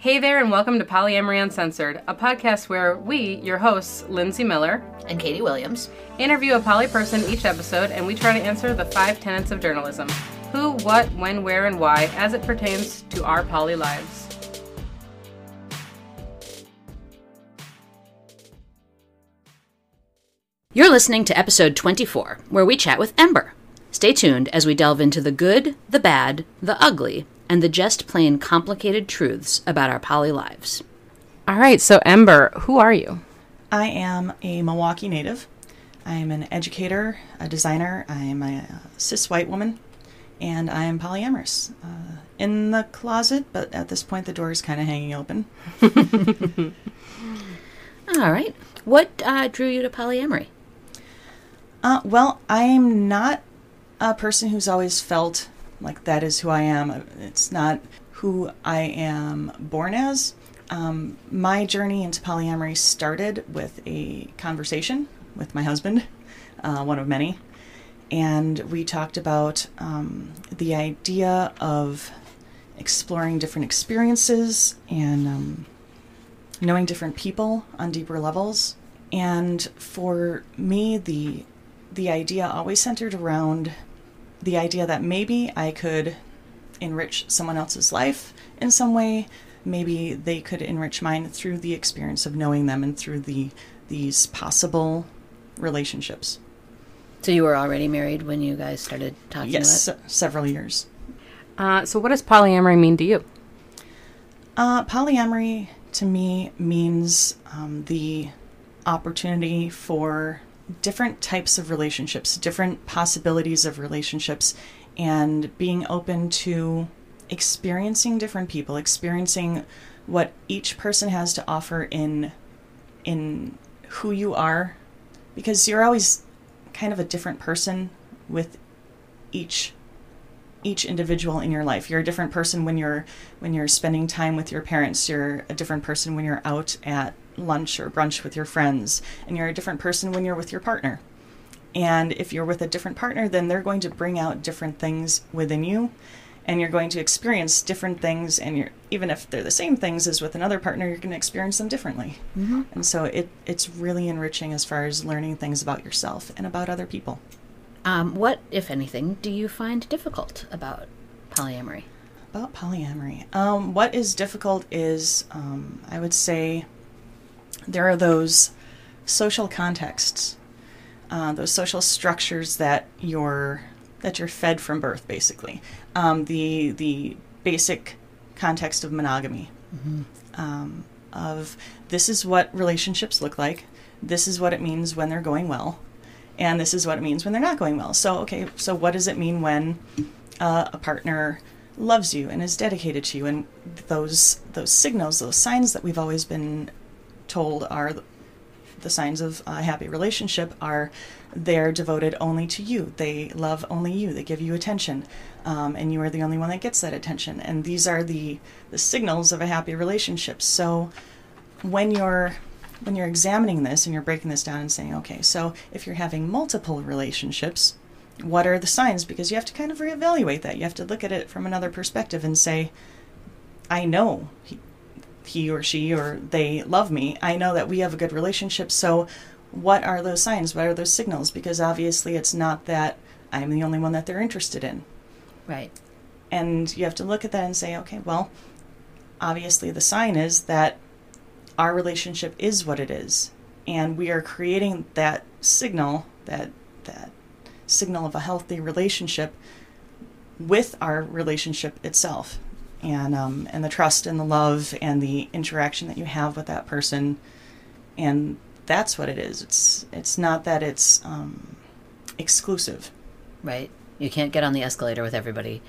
Hey there, and welcome to Polyamory Uncensored, a podcast where we, your hosts, Lindsay Miller and Katie Williams, interview a poly person each episode, and we try to answer the five tenets of journalism who, what, when, where, and why as it pertains to our poly lives. You're listening to episode 24, where we chat with Ember. Stay tuned as we delve into the good, the bad, the ugly, and the just plain complicated truths about our poly lives. All right, so Ember, who are you? I am a Milwaukee native. I'm an educator, a designer. I'm a cis white woman, and I am polyamorous. Uh, in the closet, but at this point, the door is kind of hanging open. All right. What uh, drew you to polyamory? Uh, well, I'm not a person who's always felt like that is who I am. It's not who I am born as. Um, my journey into polyamory started with a conversation with my husband, uh, one of many, and we talked about um, the idea of exploring different experiences and um, knowing different people on deeper levels. And for me, the the idea always centered around the idea that maybe I could enrich someone else's life in some way. Maybe they could enrich mine through the experience of knowing them and through the these possible relationships. So you were already married when you guys started talking yes, about it? several years. Uh, so, what does polyamory mean to you? Uh, polyamory to me means um, the opportunity for different types of relationships, different possibilities of relationships, and being open to experiencing different people, experiencing what each person has to offer in in who you are because you're always kind of a different person with each each individual in your life. You're a different person when you're when you're spending time with your parents. You're a different person when you're out at lunch or brunch with your friends, and you're a different person when you're with your partner. And if you're with a different partner, then they're going to bring out different things within you, and you're going to experience different things. And you're even if they're the same things as with another partner, you're going to experience them differently. Mm-hmm. And so it it's really enriching as far as learning things about yourself and about other people. Um, what, if anything, do you find difficult about polyamory? About polyamory, um, what is difficult is um, I would say there are those social contexts, uh, those social structures that you're that you're fed from birth, basically. Um, the the basic context of monogamy, um, of this is what relationships look like. This is what it means when they're going well, and this is what it means when they're not going well. So, okay, so what does it mean when uh, a partner loves you and is dedicated to you, and those those signals, those signs that we've always been told are the signs of a happy relationship are they're devoted only to you. They love only you. They give you attention, um, and you are the only one that gets that attention. And these are the the signals of a happy relationship. So when you're when you're examining this and you're breaking this down and saying, okay, so if you're having multiple relationships, what are the signs? Because you have to kind of reevaluate that. You have to look at it from another perspective and say, I know he or she or they love me. I know that we have a good relationship. So, what are those signs? What are those signals? Because obviously, it's not that I'm the only one that they're interested in. Right. And you have to look at that and say, okay, well, obviously, the sign is that our relationship is what it is. And we are creating that signal, that, that signal of a healthy relationship with our relationship itself and um, and the trust and the love and the interaction that you have with that person, and that's what it is. It's it's not that it's um, exclusive. Right. You can't get on the escalator with everybody.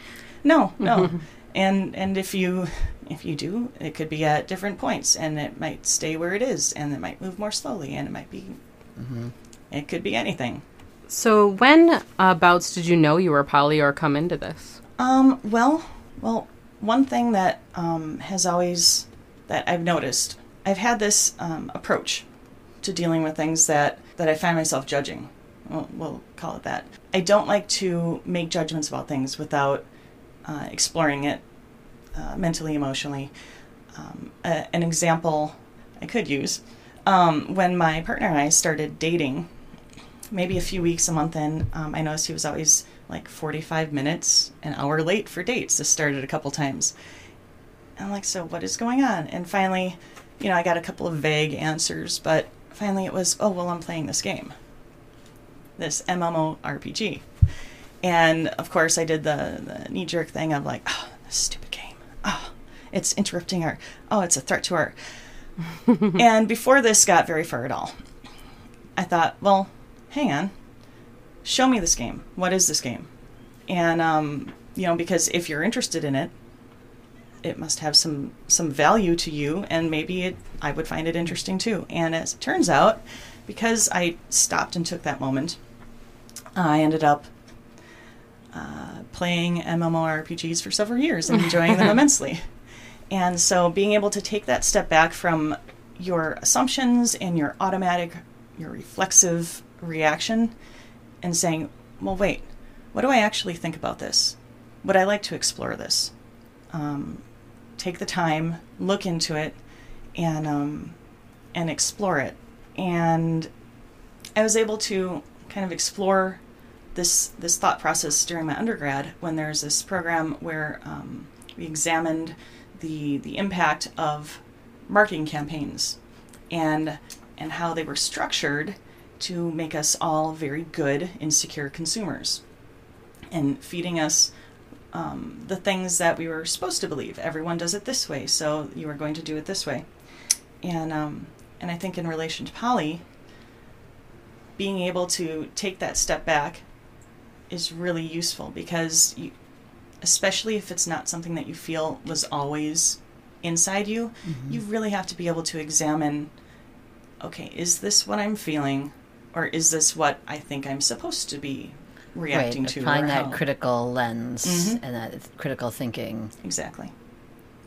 No, no. and and if you if you do, it could be at different points, and it might stay where it is, and it might move more slowly, and it might be. It could be anything. So, when abouts did you know you were poly or come into this? Um, well, well, one thing that um, has always that I've noticed, I've had this um, approach to dealing with things that that I find myself judging. We'll, we'll call it that. I don't like to make judgments about things without uh, exploring it uh, mentally, emotionally. um, a, an example I could use um, when my partner and I started dating, maybe a few weeks, a month in, um, I noticed he was always like 45 minutes, an hour late for dates. This started a couple times. And I'm like, so what is going on? And finally, you know, I got a couple of vague answers, but finally it was, oh, well, I'm playing this game, this MMORPG. And of course, I did the, the knee jerk thing of like, oh, this stupid game. Oh, it's interrupting our, oh, it's a threat to our. and before this got very far at all, I thought, well, hang on, show me this game. What is this game? And, um, you know, because if you're interested in it, it must have some some value to you and maybe it I would find it interesting too. And as it turns out, because I stopped and took that moment, I ended up uh, playing MMORPGs for several years and enjoying them immensely. And so being able to take that step back from your assumptions and your automatic, your reflexive reaction and saying, well, wait, what do I actually think about this? Would I like to explore this? Um, take the time, look into it, and um, and explore it. And I was able to kind of explore this this thought process during my undergrad when there's this program where um, we examined the the impact of marketing campaigns and and how they were structured to make us all very good insecure consumers and feeding us um, the things that we were supposed to believe. Everyone does it this way, so you are going to do it this way. And um, and I think in relation to poly, being able to take that step back is really useful because you, especially if it's not something that you feel was always inside you, mm-hmm. you really have to be able to examine okay, is this what I'm feeling or is this what I think I'm supposed to be reacting right, to. Applying that how. critical lens Mhm. and that critical thinking. Exactly.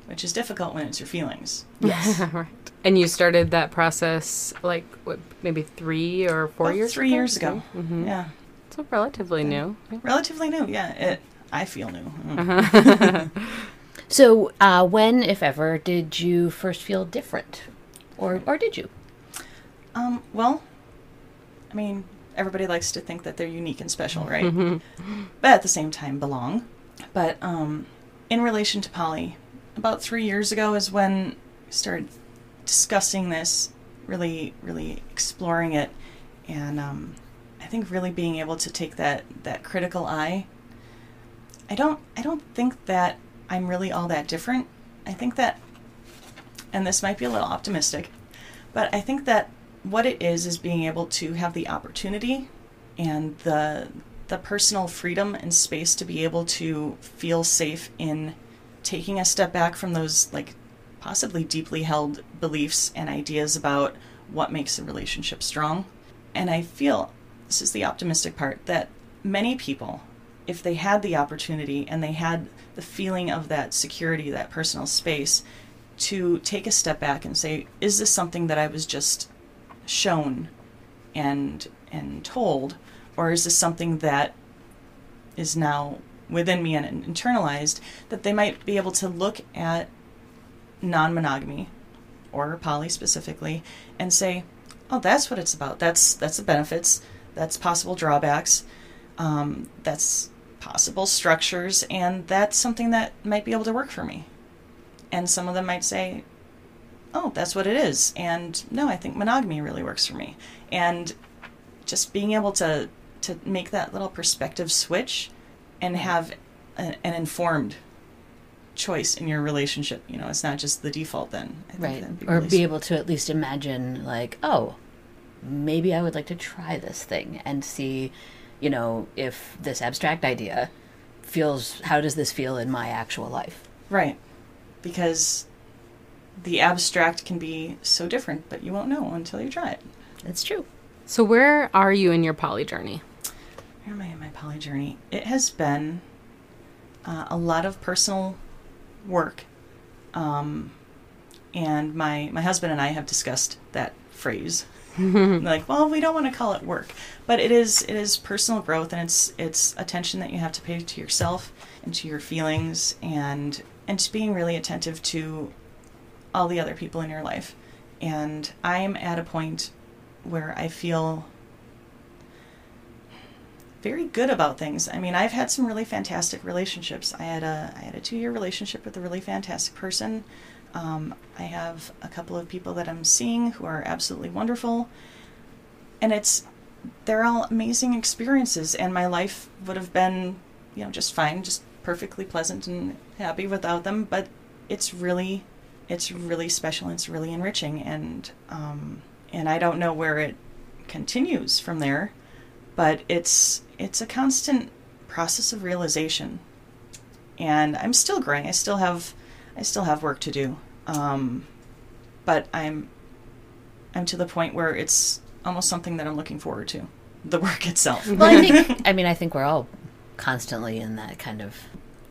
Which is difficult when it's your feelings. Yes. right. And you started that process like what, maybe three or four About years three ago? years ago. Mhm. Yeah. So relatively new. Relatively new, yeah. It I feel new. Mm. Uh-huh. So, uh, when, if ever, did you first feel different, or or did you? Um, well, I mean, everybody likes to think that they're unique and special, right? Mm-hmm. But at the same time belong. But um, in relation to poly, about three years ago is when we started discussing this, really, really exploring it, and um, I think really being able to take that that critical eye. I don't I don't think that I'm really all that different. I think that, and this might be a little optimistic, but I think that what it is is being able to have the opportunity and the the personal freedom and space to be able to feel safe in taking a step back from those like possibly deeply held beliefs and ideas about what makes a relationship strong. And I feel this is the optimistic part that many people if they had the opportunity and they had the feeling of that security, that personal space, to take a step back and say, is this something that I was just shown and and told, or is this something that is now within me and internalized that they might be able to look at non-monogamy or poly specifically and say, "Oh, that's what it's about. That's that's the benefits. That's possible drawbacks. Um, that's possible structures, and that's something that might be able to work for me." And some of them might say, "Oh, that's what it is," and no, I think monogamy really works for me. And just being able to to make that little perspective switch and have a, an informed choice in your relationship. You know, it's not just the default then. I think Right. that'd Or really be able to at least imagine, like, oh, maybe I would like to try this thing and see, you know, if this abstract idea feels, how does this feel in my actual life? Right. Because the abstract can be so different, but you won't know until you try it. That's true. So where are you in your poly journey? Where am I in my poly journey? It has been uh, a lot of personal work. Um, and my, my husband and I have discussed that phrase. like, well, we don't want to call it work, but it is it is personal growth, and it's it's attention that you have to pay to yourself and to your feelings, and and just being really attentive to all the other people in your life. And I'm at a point where I feel very good about things. I mean, I've had some really fantastic relationships. I had a I had a two year relationship with a really fantastic person. Um, I have a couple of people that I'm seeing who are absolutely wonderful, and it's they're all amazing experiences. And my life would have been, you know, just fine, just perfectly pleasant and happy without them. But it's really, it's really special. And it's really enriching, and um, and I don't know where it continues from there, but it's it's a constant process of realization, and I'm still growing. I still have I still have work to do, um, but I'm I'm to the point where it's almost something that I'm looking forward to, the work itself. Well, I think I mean I think we're all constantly in that kind of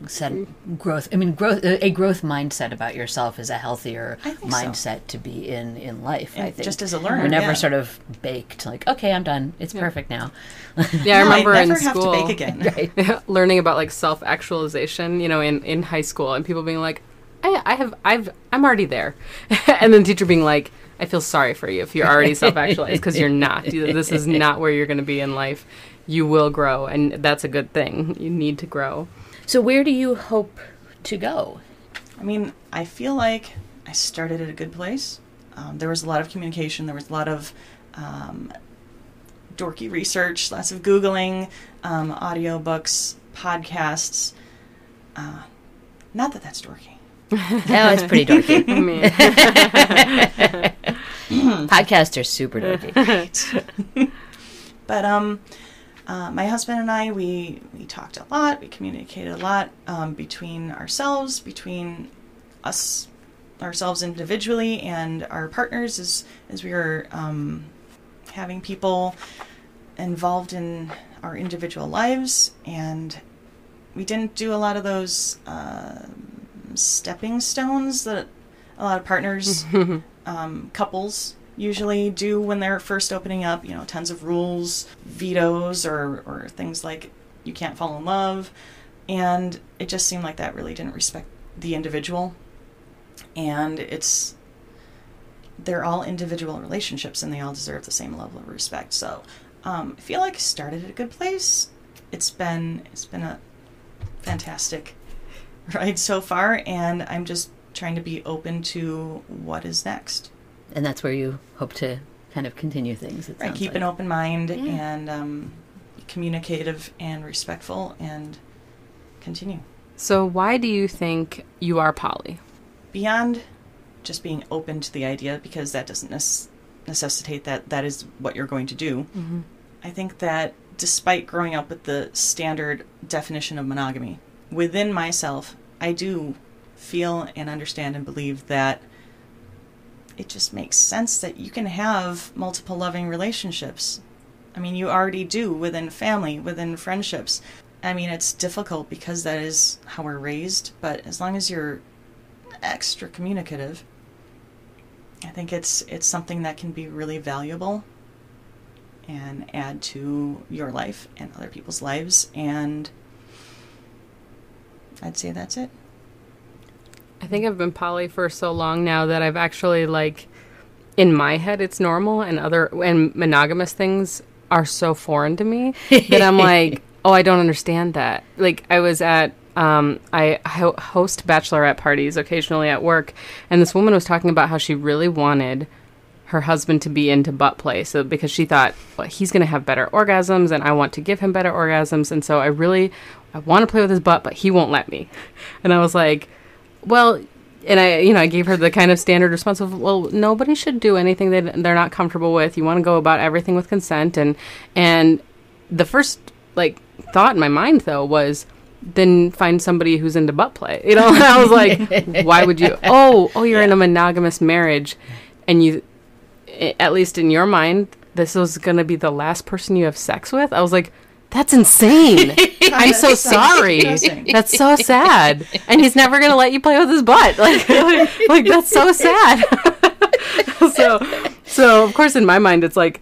set growth. I mean, growth uh, a growth mindset about yourself is a healthier I think so. mindset to be in in life. I think just as a learner, we're never yeah. sort of baked. Like, okay, I'm done. It's perfect now. Yeah, I remember I in never have school to bake again. right. learning about like self actualization, you know, in, in high school and people being like, I, I have I've I'm already there. and then teacher being like, I feel sorry for you if you're already self actualized because you're not. This is not where you're gonna be in life. You will grow and that's a good thing. You need to grow. So, where do you hope to go? I mean, I feel like I started at a good place. Um, there was a lot of communication. There was a lot of um, dorky research, lots of googling, um, audio books, podcasts. Uh, not that that's dorky. No, it's pretty dorky. Podcasts are super dorky. But um, uh, my husband and I, we we talked a lot. We communicated a lot um, between ourselves, between us ourselves individually, and our partners as as we were um, having people involved in our individual lives, and we didn't do a lot of those uh, stepping stones that a lot of partners um, couples usually do when they're first opening up. You know, tons of rules, vetoes, or or things like you can't fall in love, and it just seemed like that really didn't respect the individual. And it's they're all individual relationships, and they all deserve the same level of respect. So um, I feel like I started at a good place. It's been it's been a fantastic ride so far, and I'm just trying to be open to what is next. And that's where you hope to kind of continue things. It Right, keep like. an open mind Yeah. and um, communicative and respectful, and continue so why do you think you are poly? beyond just being open to the idea, because that doesn't nec- necessitate that that is what you're going to do. I think that despite growing up with the standard definition of monogamy, within myself, I do feel and understand and believe that it just makes sense that you can have multiple loving relationships. I mean, you already do within family, within friendships. I mean, it's difficult because that is how we're raised, but as long as you're extra communicative, I think it's it's something that can be really valuable and add to your life and other people's lives and I'd say that's it. I think I've been poly for so long now that I've actually like in my head it's normal and other and monogamous things are so foreign to me that I'm like, "Oh, I don't understand that." Like I was at um, I ho- host bachelorette parties occasionally at work, and this woman was talking about how she really wanted her husband to be into butt play, so because she thought well, he's going to have better orgasms, and I want to give him better orgasms, and so I really I want to play with his butt, but he won't let me, and I was like, well, and I, you know, I gave her the kind of standard response of, well, nobody should do anything that they're not comfortable with. You want to go about everything with consent, and and the first like thought in my mind though was, then find somebody who's into butt play. You know, I was like, why would you? Oh, oh, you're in a monogamous marriage, and you, at least in your mind, this was going to be the last person you have sex with. I was like. That's insane. I'm so sorry. That's so sad. And he's never gonna let you play with his butt. Like, like that's so sad. so, so of course, in my mind, it's like,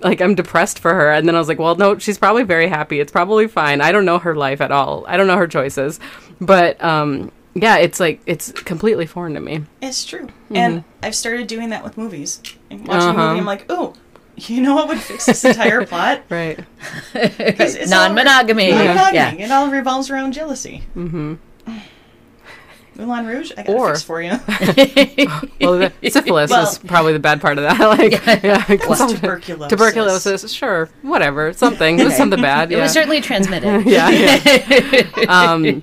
like I'm depressed for her. And then I was like, well, no, she's probably very happy. It's probably fine. I don't know her life at all. I don't know her choices, but um, yeah, it's like it's completely foreign to me. It's true. And I've started doing that with movies. And watching a Uh-huh. movie, I'm like, oh, you know what would fix this entire plot? Right. 'Cause it's all- Non-monogamy. Non-monogamy. Yeah. It all revolves around jealousy. Mm-hmm. Moulin Rouge, I got Or- a fix for you. Well, the syphilis Well- is probably the bad part of that. like, yeah, It's tuberculosis. tuberculosis, sure, whatever, something, It was something bad. It was certainly transmitted. yeah, yeah. um,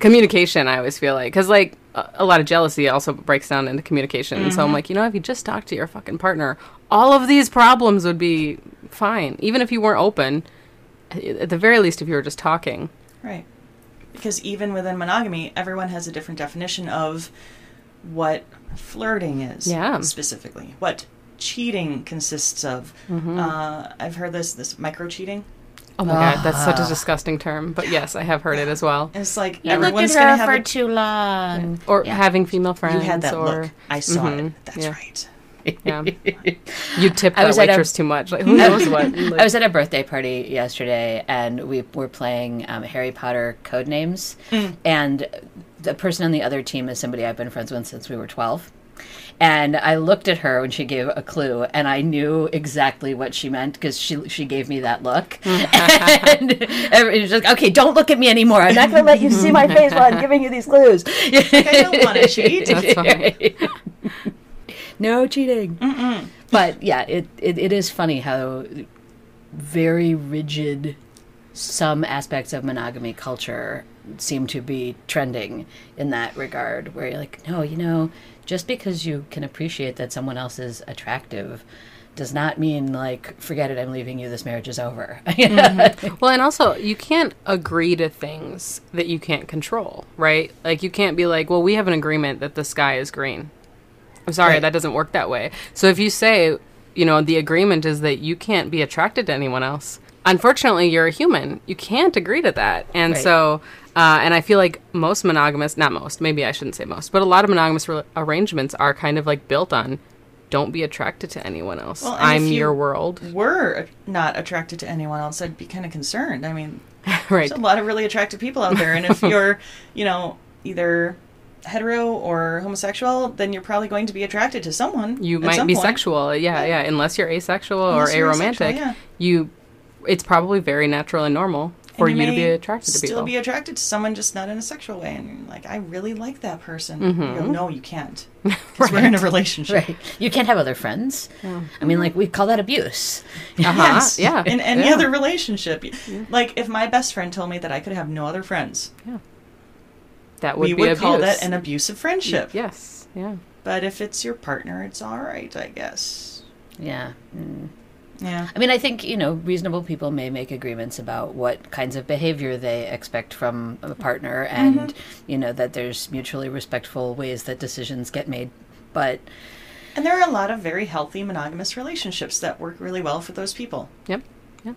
communication, I always feel like, because like a, a lot of jealousy also breaks down into communication. Mm-hmm. so I'm like, you know, if you just talk to your fucking partner, all of these problems would be fine, even if you weren't open. At the very least, if you were just talking. Right. Because even within monogamy, everyone has a different definition of what flirting is. Yeah. Specifically, what cheating consists of. Mm-hmm. Uh, I've heard this this micro cheating. Oh my god, that's such a disgusting term. But yes, I have heard it as well. It's like You looked everyone's at her for a, too long. Or Yeah. having female friends. You had that or, look. I saw Mhm. it. That's Yeah. right. Yeah. You tipped I that was at a- waitress too much. Like, who knows what? Like, I was at a birthday party yesterday, and we were playing um, Harry Potter code names, and the person on the other team is somebody I've been friends with since we were twelve. And I looked at her when she gave a clue, and I knew exactly what she meant because she she gave me that look. and everybody was like, "Okay, don't look at me anymore. I'm not going to let you see my face while I'm giving you these clues." I don't want to cheat. That's fine. no cheating. But yeah, it, it, it is funny how very rigid some aspects of monogamy culture seem to be trending in that regard, where you're like, no, you know, just because you can appreciate that someone else is attractive does not mean like forget it i'm leaving you this marriage is over mm-hmm. Well, and also, you can't agree to things that you can't control, right? Like, you can't be like, well, we have an agreement that the sky is green. I'm sorry, Right. that doesn't work that way. So if you say, you know, the agreement is that you can't be attracted to anyone else, unfortunately, you're a human. You can't agree to that. And Right. so, uh, and I feel like most monogamous, not most, maybe I shouldn't say most, but a lot of monogamous re- arrangements are kind of like built on don't be attracted to anyone else. Well, I'm if you- your world. Were not attracted to anyone else, I'd be kind of concerned. I mean, right. there's a lot of really attractive people out there, and if you're, you know, either hetero or homosexual, then you're probably going to be attracted to someone. you might some be point. sexual yeah yeah unless you're asexual Unless or you're aromantic asexual, yeah. you it's probably very natural and normal for And you, to be attracted to people. still be attracted to someone, just not in a sexual way. And you're like, I really like that person. Mm-hmm. Go, no, you can't, because we're in a relationship. right you can't have other friends i mean like we call that abuse uh-huh Yes. yeah In any yeah. other relationship, like if my best friend told me that I could have no other friends, yeah. that would we be would abuse call that an abusive friendship. yes yeah But if it's your partner, it's all right, I guess. yeah mm. Yeah. I mean, I think, you know, reasonable people may make agreements about what kinds of behavior they expect from a partner and, mm-hmm. you know, that there's mutually respectful ways that decisions get made. But And there are a lot of very healthy monogamous relationships that work really well for those people. Yep. Yep.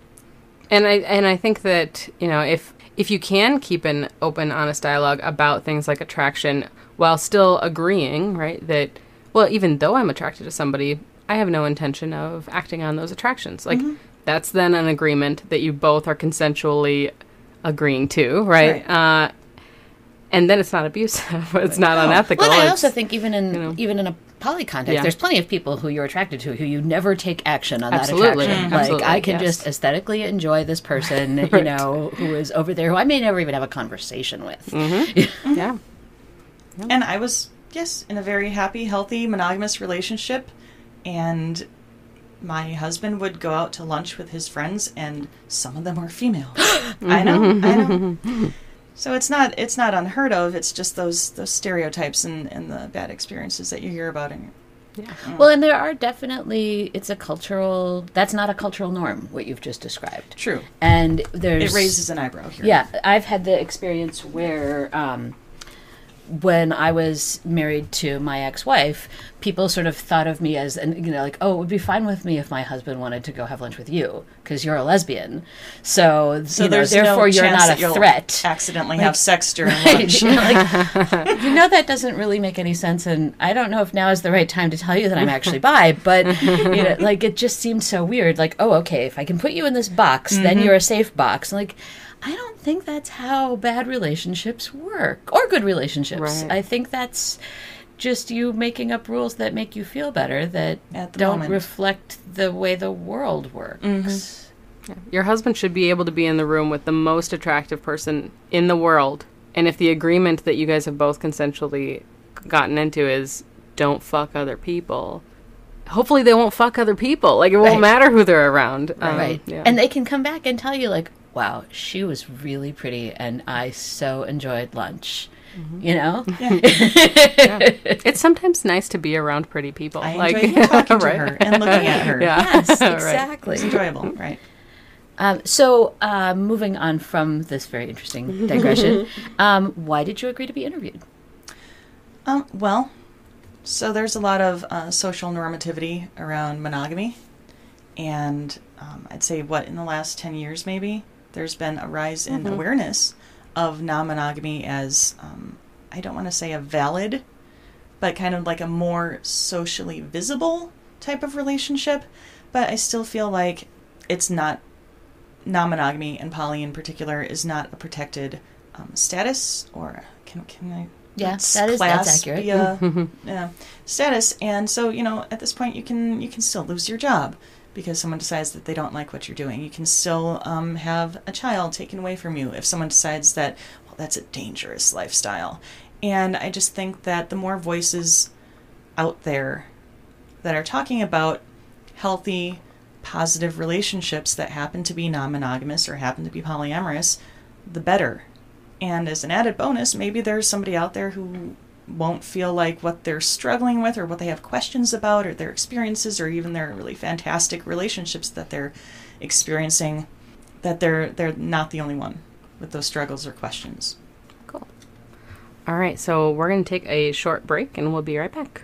And I and I think that, you know, if if you can keep an open, honest dialogue about things like attraction while still agreeing, right, that well, even though I'm attracted to somebody, I have no intention of acting on those attractions. Like that's then an agreement that you both are consensually agreeing to, right? Uh and then it's not abusive. it's not unethical. well, I also think even in know. even in a poly context, Yeah. there's plenty of people who you're attracted to who you never take action on Absolutely. that attraction. Mhm. Like Absolutely, I can yes. just aesthetically enjoy this person, you know, who is over there who I may never even have a conversation with. yeah. And I was, yes, in a very happy, healthy, monogamous relationship. And my husband would go out to lunch with his friends, and some of them were female. I know, I know. So it's not it's not unheard of. It's just those those stereotypes and, and the bad experiences that you hear about. And Well, and there are definitely it's a cultural that's not a cultural norm what you've just described. true, And there's it raises an eyebrow here. Yeah, I've had the experience where um, when I was married to my ex-wife, people sort of thought of me as, and you know, like, oh, it would be fine with me if my husband wanted to go have lunch with you because you're a lesbian. So, So you know, there's therefore no you're not a threat. Accidentally have sex during Right. lunch. You know, like, you know that doesn't really make any sense, and I don't know if now is the right time to tell you that I'm actually bi. But you know, like it just seemed so weird. Like, oh, okay, if I can put you in this box, then mm-hmm. you're a safe box. Like, I don't think that's how bad relationships work, or good relationships relationships. Right. I think that's just you making up rules that make you feel better that don't moment. reflect the way the world works. Your husband should be able to be in the room with the most attractive person in the world. And if the agreement that you guys have both consensually gotten into is don't fuck other people, hopefully they won't fuck other people. Like it won't Right. matter who they're around. Um, right. yeah. And they can come back and tell you, like, wow, she was really pretty and I so enjoyed lunch. Mm-hmm. You know? it's sometimes nice to be around pretty people. I like, enjoy talking to right? her and looking at her. Yeah. Yes, Right. exactly. It's enjoyable, right? Um, so, uh, moving on from this very interesting digression, um, why did you agree to be interviewed? Um, well, so there's a lot of uh, social normativity around monogamy, and um, I'd say what in the last ten years maybe there's been a rise in awareness of non-monogamy as um, I don't want to say a valid, but kind of like a more socially visible type of relationship. But I still feel like it's not non-monogamy and poly in particular is not a protected um, status or can can I Yeah, let's that is- class accurate. be a- yeah, status and so you know at this point you can you can still lose your job because someone decides that they don't like what you're doing. You can still um, have a child taken away from you if someone decides that well that's a dangerous lifestyle. And i just think that the more voices out there that are talking about healthy positive relationships that happen to be non-monogamous or happen to be polyamorous the better. And as an added bonus maybe there's somebody out there who won't feel like what they're struggling with or what they have questions about or their experiences or even their really fantastic relationships that they're experiencing that they're they're not the only one with those struggles or questions Cool. All right, so we're going to take a short break and we'll be right back.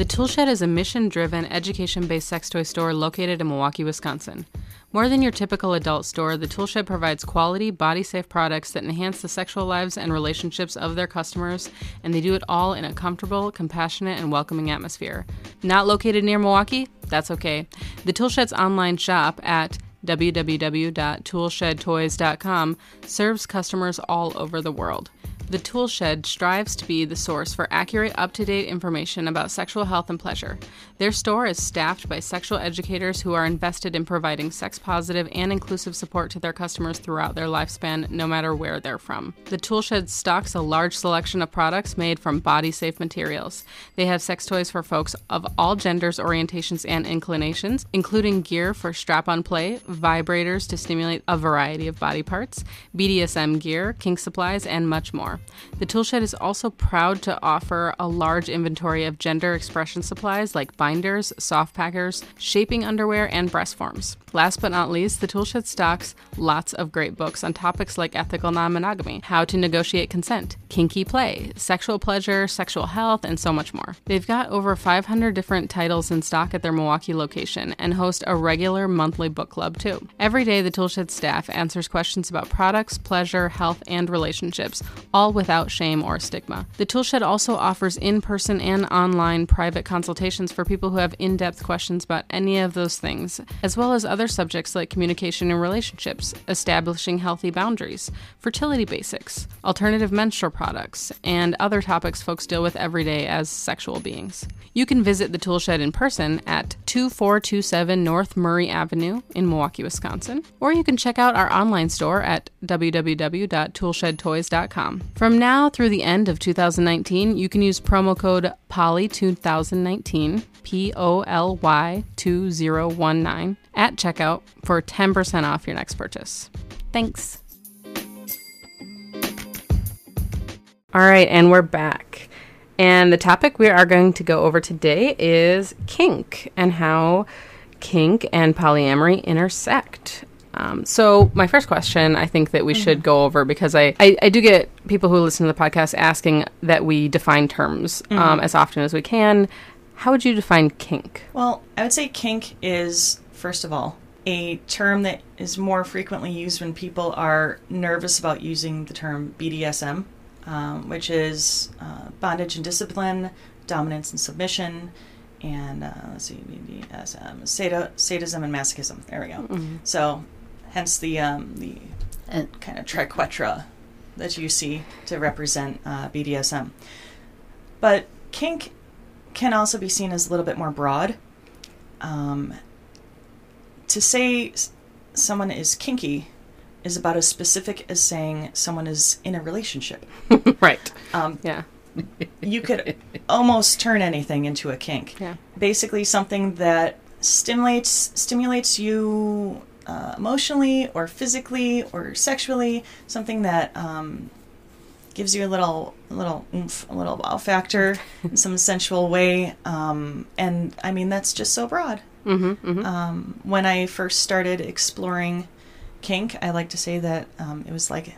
The Toolshed is a mission driven, education based sex toy store located in Milwaukee, Wisconsin. More than your typical adult store, the Toolshed provides quality, body safe products that enhance the sexual lives and relationships of their customers, and they do it all in a comfortable, compassionate, and welcoming atmosphere. Not located near Milwaukee? That's okay. The Toolshed's online shop at www.toolshedtoys.com serves customers all over the world. The Toolshed strives to be the source for accurate, up to date information about sexual health and pleasure. Their store is staffed by sexual educators who are invested in providing sex positive and inclusive support to their customers throughout their lifespan, no matter where they're from. The Toolshed stocks a large selection of products made from body safe materials. They have sex toys for folks of all genders, orientations, and inclinations, including gear for strap on play, vibrators to stimulate a variety of body parts, BDSM gear, kink supplies, and much more. The Toolshed is also proud to offer a large inventory of gender expression supplies like binders, soft packers, shaping underwear, and breast forms. Last but not least, the Toolshed stocks lots of great books on topics like ethical non monogamy, how to negotiate consent, kinky play, sexual pleasure, sexual health, and so much more. They've got over 500 different titles in stock at their Milwaukee location and host a regular monthly book club too. Every day, the Toolshed staff answers questions about products, pleasure, health, and relationships, all without shame or stigma. The Toolshed also offers in person and online private consultations for people who have in depth questions about any of those things, as well as other subjects like communication and relationships, establishing healthy boundaries, fertility basics, alternative menstrual products, and other topics folks deal with every day as sexual beings. You can visit the Toolshed in person at 2427 North Murray Avenue in Milwaukee, Wisconsin, or you can check out our online store at www.toolshedtoys.com. From now through the end of 2019, you can use promo code POLY2019, P O L Y 2019, at checkout for 10% off your next purchase. Thanks. All right, and we're back. And the topic we are going to go over today is kink and how kink and polyamory intersect. Um, so, my first question I think that we should go over because I, I, I do get people who listen to the podcast asking that we define terms um, as often as we can. How would you define kink? Well, I would say kink is, first of all, a term that is more frequently used when people are nervous about using the term BDSM, um, which is uh, bondage and discipline, dominance and submission, and uh, let's see, BDSM, sadism and masochism. There we go. So hence the um, the And kind of triquetra that you see to represent uh, BDSM. But kink can also be seen as a little bit more broad. Um, to say someone is kinky is about as specific as saying someone is in a relationship. right. Um, Yeah. you could almost turn anything into a kink. Yeah. Basically, something that stimulates stimulates you uh, emotionally or physically or sexually. Something that um, gives you a little a little oomph, a little wow factor in some sensual way. Um, and I mean, that's just so broad. Mm-hmm. mm-hmm. Um, when I first started exploring kink, I like to say that um, it was like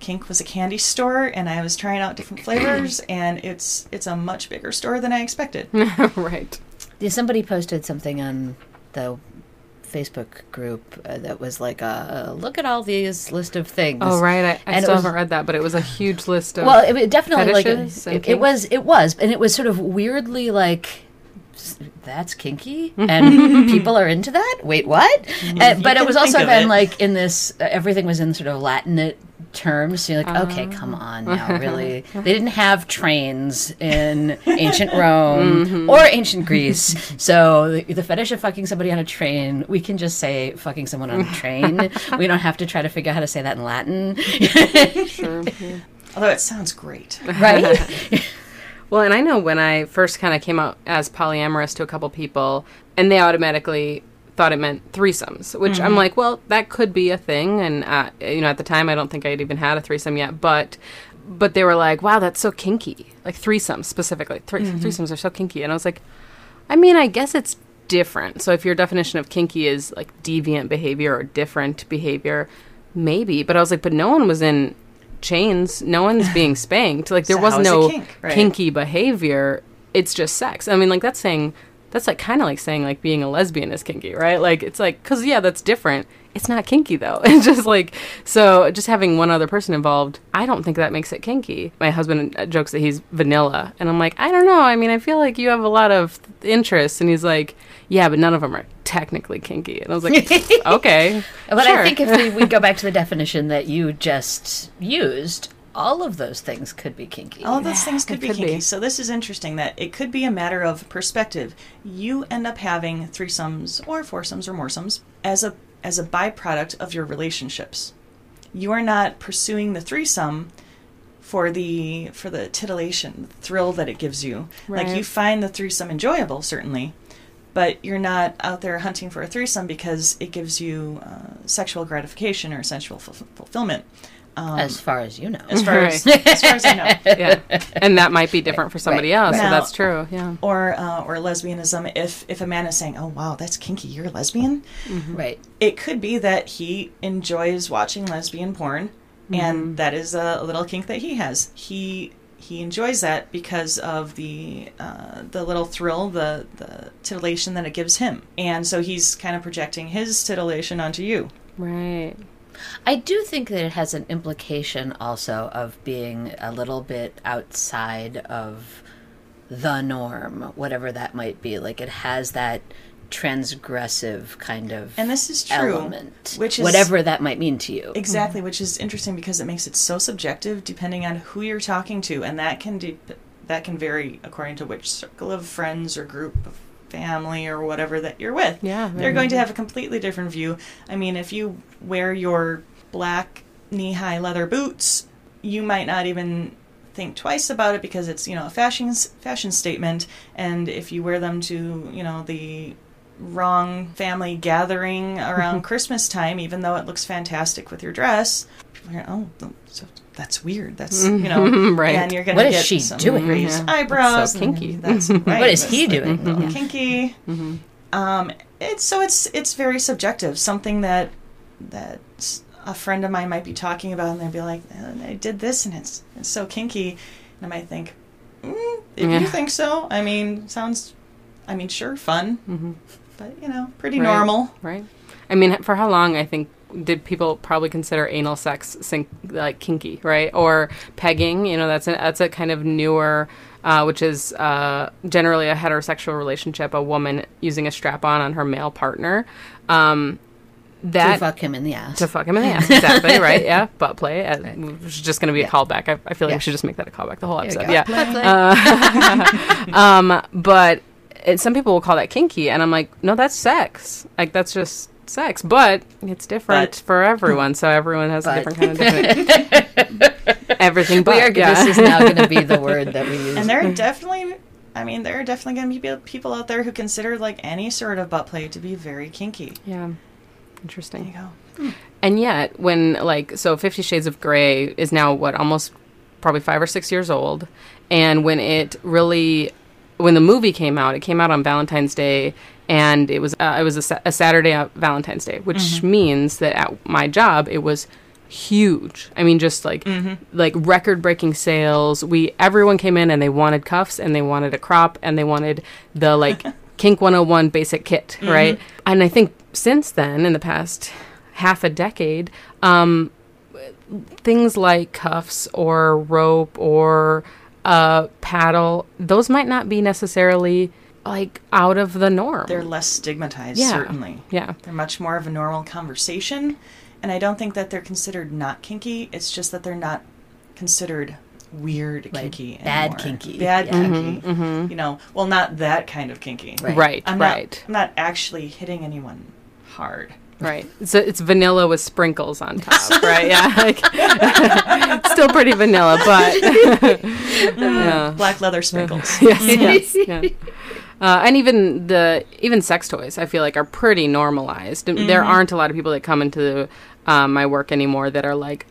kink was a candy store, and I was trying out different flavors, and it's it's a much bigger store than I expected. right. Yeah, somebody posted something on the Facebook group uh, that was like, uh, "Look at all these list of things." Oh, right. I, I still was- haven't read that, but it was a huge list of. Well, it, it definitely like it, it was it was, and it was sort of weirdly like. "S- That's kinky, and people are into that. Wait, what? Uh, but it was also then it. like in this, uh, everything was in sort of Latinate terms. So you're like, okay, come on now, really? They didn't have trains in ancient Rome or ancient Greece, so the, the fetish of fucking somebody on a train, we can just say fucking someone on a train. we don't have to try to figure out how to say that in Latin, sure. yeah. Although it sounds great. right? Well, and I know when I first kind of came out as polyamorous to a couple people, and they automatically thought it meant threesomes, which I'm like, well, that could be a thing. And uh, you know, at the time, I don't think I'd even had a threesome yet, but but they were like, wow, that's so kinky, like threesomes specifically. Three Threesomes are so kinky, and I was like, I mean, I guess it's different. So if your definition of kinky is like deviant behavior or different behavior, maybe. But I was like, but no one was in chains. No one's being spanked. Like there So was how is it no kink, right? kinky behavior. It's just sex. I mean, like that's saying that's like kind of like saying like being a lesbian is kinky, right? Like it's like because yeah, that's different. It's not kinky though. It's just like so. Just having one other person involved, I don't think that makes it kinky. My husband uh, jokes that he's vanilla, and I'm like, I don't know. I mean, I feel like you have a lot of interests, and he's like, yeah, but none of them are technically kinky. And I was like, okay, But sure. I think if we, we go back to the definition that you just used, all of those things could be kinky. All of those things could be could kinky. be. So this is interesting that it could be a matter of perspective. You end up having threesomes or foursomes or moresomes as a as a byproduct of your relationships. You are not pursuing the threesome for the for the titillation, the thrill that it gives you. Like you find the threesome enjoyable, certainly, but you're not out there hunting for a threesome because it gives you uh, sexual gratification or sensual ful- fulfillment. Um, as far as you know. as far as, Right. as far as I know. yeah, and that might be different for somebody Right, else. So right. that's true. Yeah. or uh, or lesbianism if if a man is saying oh wow that's kinky you're a lesbian right. it could be that he enjoys watching lesbian porn and that is a, a little kink that he has he he enjoys that because of the uh, the little thrill the the titillation that it gives him and so he's kind of projecting his titillation onto you Right. I do think that it has an implication also of being a little bit outside of the norm, whatever that might be. Like it has that transgressive kind of and this is true element, which is whatever that might mean to you. Exactly, which is interesting because it makes it so subjective depending on who you're talking to, and that can de- that can vary according to which circle of friends or group of family or whatever that you're with. Yeah, they're going to have a completely different view. I mean, if you wear your black knee-high leather boots, you might not even think twice about it because it's you know a fashion fashion statement, and if you wear them to you know the wrong family gathering around Christmas time, even though it looks fantastic with your dress, oh, so that's weird. That's you know, Right. And you're gonna What is get she some doing? Raised eyebrows. That's so kinky. That's right. What is he doing? Yeah. Kinky. Mm-hmm. Um, it's so it's it's very subjective. Something that that a friend of mine might be talking about, and they'd be like, "Uh, "I did this, and it's it's so kinky," and I might think, mm, "If Yeah. you think so, I mean, sounds, I mean, sure, fun, Mhm. but you know, pretty Right. normal." Right. I mean, for how long I think did people probably consider anal sex sink, like kinky, right? Or pegging? You know, that's a, that's a kind of newer, uh, which is uh, generally a heterosexual relationship, a woman using a strap on on her male partner. Um, that to fuck him in the ass. to fuck him in the ass. Exactly, right? Yeah, butt play. Uh, It's just going to be a callback. I, I feel like Yeah. we should just make that a callback the whole episode. Yeah. Butt play. Um, but it, some people will call that kinky, and I'm like, no, that's sex. Like that's just sex, but it's different But- for everyone. So everyone has a different kind of definition. Everything but we are, yeah. This is now going to be the word that we use. And there are definitely, I mean, there are definitely going to be people out there who consider like any sort of butt play to be very kinky. yeah. There you Interesting. go. And yet, when like so, Fifty Shades of Grey is now what almost probably five or six years old, and when it really when the movie came out, it came out on Valentine's Day, and it was uh, it was a, sa- a Saturday Valentine's Day, which means that at my job it was huge. I mean, just like like record breaking sales. We everyone came in and they wanted cuffs and they wanted a crop and they wanted the like Kink 101 basic kit, right? And I think since then, in the past half a decade, um, things like cuffs or rope or uh, paddle, those might not be necessarily like out of the norm. They're less stigmatized, Yeah. certainly. yeah. They're much more of a normal conversation. And I don't think that they're considered not kinky. It's just that they're not considered weird Like, kinky. bad anymore. kinky. Bad Yeah. kinky. Mm-hmm, mm-hmm. You know, well, not that kind of kinky. Right. Right, I'm right, Not, I'm not actually hitting anyone hard. right. So it's vanilla with sprinkles on top, right? Yeah, like, still pretty vanilla, but yeah. Black leather sprinkles. yes, yes, yeah. Uh, and even the even sex toys, I feel like are pretty normalized. And There aren't a lot of people that come into um, my work anymore that are like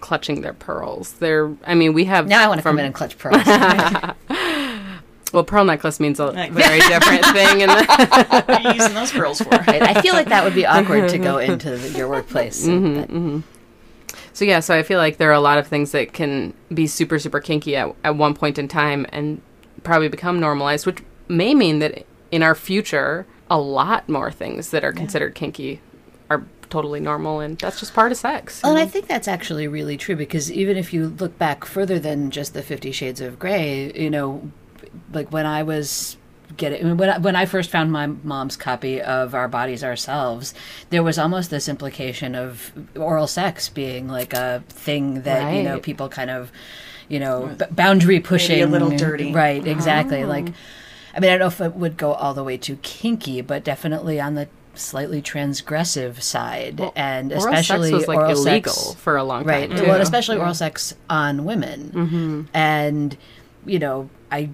clutching their pearls. They're, I mean, we have now I want to from- come in and clutch pearls. Well, pearl necklace means a very different thing, and what are you using those pearls for? Right? I feel like that would be awkward to go into the, your workplace. Mm-hmm, But- So yeah, so I feel like there are a lot of things that can be super super kinky at at one point in time and probably become normalized, which may mean that in our future a lot more things that are considered kinky are totally normal and that's just part of sex. Well, and I think that's actually really true because even if you look back further than just the Fifty Shades of Grey, you know, like when I was getting I when I, when I first found my mom's copy of Our Bodies Ourselves, there was almost this implication of oral sex being like a thing that you know people kind of you know b- boundary pushing a little dirty. right exactly oh. like I mean I don't know if it would go all the way to kinky, but definitely on the slightly transgressive side and especially Oral especially sex was like oral illegal sex for a long time, right time. well too. especially oral sex on women Mm-hmm. and you know i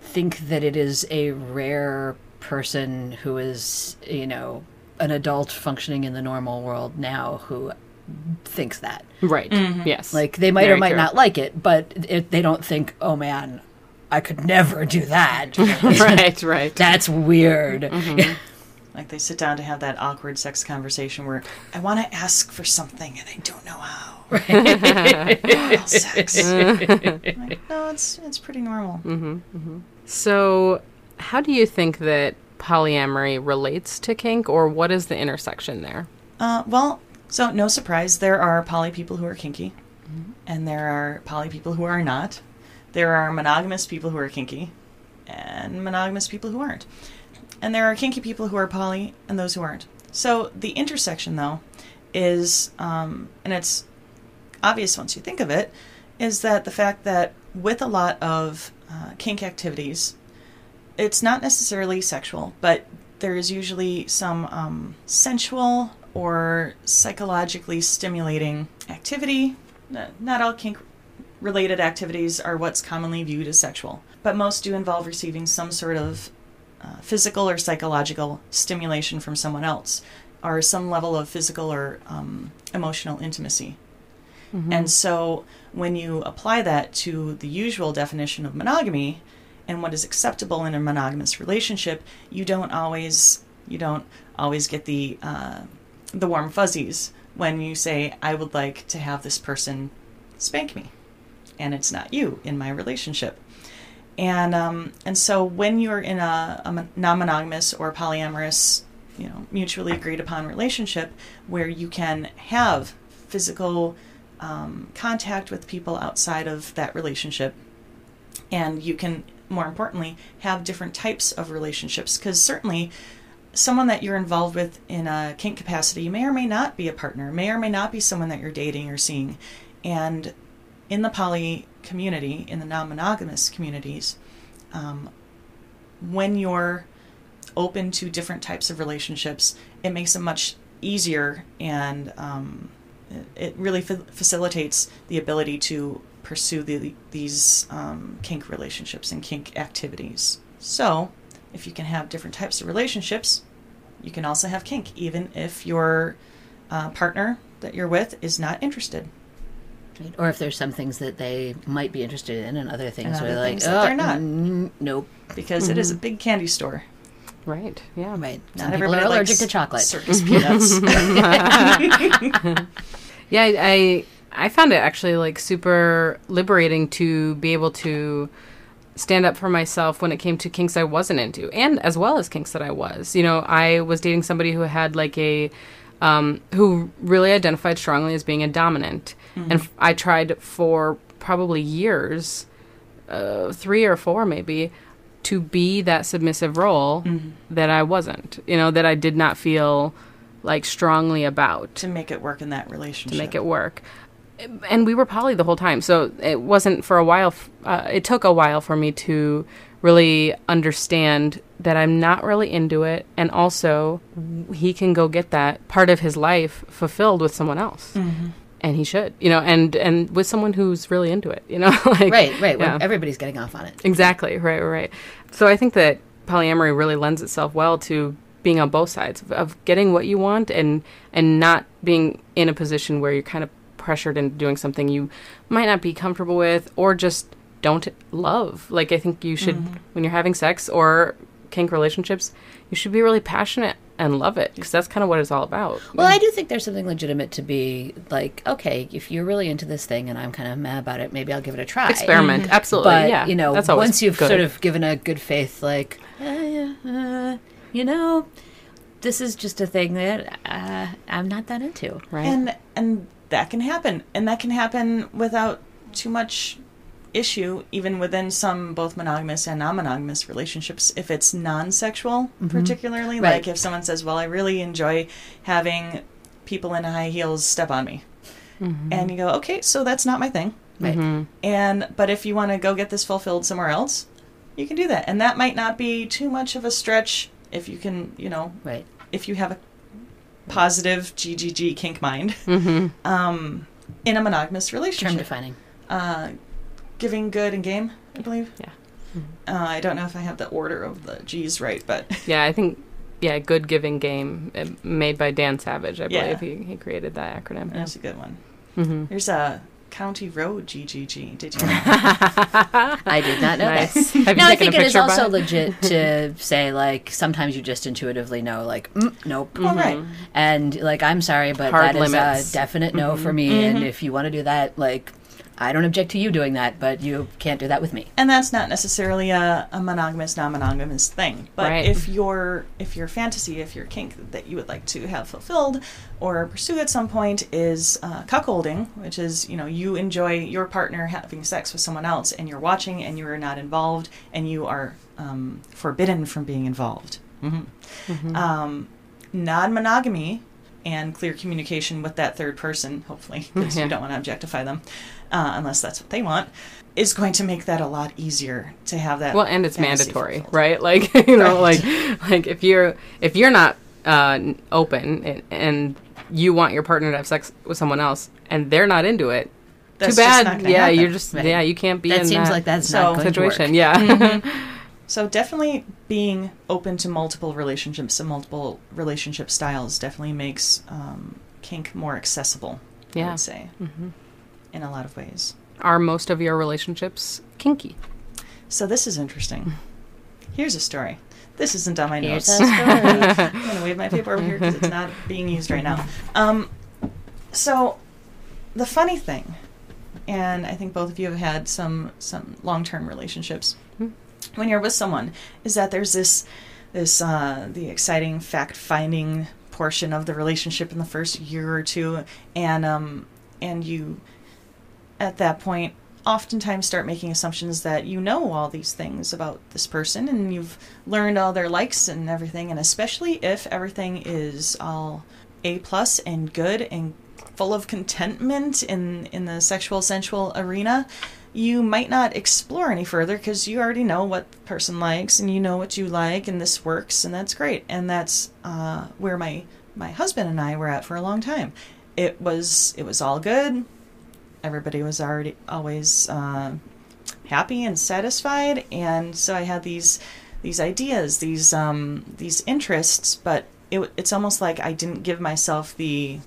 think that it is a rare person who is you know an adult functioning in the normal world now who thinks that right. Yes. like they might or might true. not like it but it, they don't think oh man i could never do that right, right. that's weird Mm-hmm. Like they sit down to have that awkward sex conversation where I want to ask for something and I don't know how. Oral sex. like, no, it's it's pretty normal. So, how do you think that polyamory relates to kink or what is the intersection there? Uh, well, so no surprise, there are poly people who are kinky, and there are poly people who are not. There are monogamous people who are kinky, and monogamous people who aren't. And there are kinky people who are poly, and those who aren't. So the intersection, though, is, um, and it's obvious once you think of it, is that the fact that with a lot of uh, kink activities, it's not necessarily sexual, but there is usually some um, sensual or psychologically stimulating activity. Not all kink related activities are what's commonly viewed as sexual, but most do involve receiving some sort of uh, physical or psychological stimulation from someone else, or some level of physical or um, emotional intimacy. And so when you apply that to the usual definition of monogamy and what is acceptable in a monogamous relationship, you don't always you don't always get the uh, the warm fuzzies when you say I would like to have this person spank me, and it's not you in my relationship. And um, and so when you're in a, a non-monogamous or polyamorous, you know, mutually agreed upon relationship where you can have physical um, contact with people outside of that relationship, and you can, more importantly, have different types of relationships. Because certainly, someone that you're involved with in a kink capacity may or may not be a partner, may or may not be someone that you're dating or seeing. And in the poly community, in the non monogamous communities, um, when you're open to different types of relationships, it makes it much easier and um, it- really fa- facilitates the ability to pursue the, these um, kink relationships and kink activities. So, if you can have different types of relationships, you can also have kink, even if your uh, partner that you're with is not interested. Right? Or if there's some things that they might be interested in, and other things And where other they're like, things that oh, they're not." mm, nope. Because it is a big candy store. Right. Yeah. Right. Not Some people everybody are allergic to chocolate. Circus peanuts. Yeah, I, I I found it actually like super liberating to be able to stand up for myself when it came to kinks I wasn't into, and as well as kinks that I was. You know, I was dating somebody who had like a um, who really identified strongly as being a dominant, and f- I tried for probably years, uh, three or four maybe, to be that submissive role that I wasn't. You know, that I did not feel like strongly about to make it work in that relationship. to make it work. And we were poly the whole time, so it wasn't for a while. f- Uh, it took a while for me to really understand that I'm not really into it, and also he can go get that part of his life fulfilled with someone else, and he should, you know, and and with someone who's really into it, you know, like Right, right. yeah. Everybody's getting off on it. Exactly. Right. Right. So I think that polyamory really lends itself well to being on both sides of, of getting what you want and and not being in a position where you're kind of pressured into doing something you might not be comfortable with or just don't love. Like I think you should mm-hmm. when you're having sex or kink relationships, you should be really passionate and love it because that's kind of what it's all about. Well, I do think there's something legitimate to be like, okay, if you're really into this thing and I'm kind of mad about it, maybe I'll give it a try. Experiment, absolutely. But yeah, you know, that's once you've good. sort of given a good faith, like, uh, uh, you know, this is just a thing that uh, I'm not that into. right. and and that can happen and that can happen without too much issue even within some both monogamous and non-monogamous relationships if it's non-sexual particularly Right. like if someone says well i really enjoy having people in high heels step on me and you go okay so that's not my thing Right. Mm-hmm. and but if you want to go get this fulfilled somewhere else you can do that and that might not be too much of a stretch if you can you know Right. if you have a positive GGG kink mind Mm-hmm. um, in a monogamous relationship Term relationship. defining. Uh, giving good and game, I believe. Yeah. Uh, I don't know if I have the order of the G's right, but Yeah, I think yeah, good giving game uh, made by Dan Savage. I Yeah. believe he, he created that acronym. that's a good one. hmm There's a County Road GGG. Did you know? I did not know Nice. that. Have you no, I taken a think it is also it? legit to say like sometimes you just intuitively know like mm, nope, All right. and like I'm sorry, but Hard that is limits. a definite no for me. And if you want to do that, like I don't object to you doing that, but you can't do that with me. And that's not necessarily a, a monogamous, non-monogamous thing. But Right. if your if your fantasy, if your kink that you would like to have fulfilled or pursue at some point is uh, cuckolding, which is you know you enjoy your partner having sex with someone else, and you're watching and you are not involved, and you are um, forbidden from being involved. hmm Um, non-monogamy and clear communication with that third person, hopefully, because Yeah. you don't want to objectify them, uh, unless that's what they want, is going to make that a lot easier to have that. Well, and it's mandatory, fulfilled. right? Like you know, Right. like like if you're if you're not uh, open and, and you want your partner to have sex with someone else and they're not into it, That's too just bad. not yeah, happen. you're just Right. yeah, you can't be That in seems that like that's So- not going situation. to work. Yeah. So definitely being open to multiple relationships and multiple relationship styles definitely makes um, kink more accessible. Yeah. I Yeah. would say Mhm. In a lot of ways. Are most of your relationships kinky? So this is interesting. Here's a story. This isn't on my Here's notes. a story. I'm going to wave my paper over here because it's not being used right now. Um, so, the funny thing, and I think both of you have had some some long term relationships. Hmm. When you're with someone, is that there's this this uh, the exciting fact finding portion of the relationship in the first year or two, and um, and you at that point oftentimes start making assumptions that you know all these things about this person and you've learned all their likes and everything and especially if everything is all a plus and good and full of contentment in in the sexual sensual arena you might not explore any further because you already know what the person likes and you know what you like and this works and that's great. And that's uh, where my my husband and I were at for a long time. It was it was all good everybody was already always uh, happy and satisfied and so I had these these ideas these um, these interests but it, it's almost like I didn't give myself the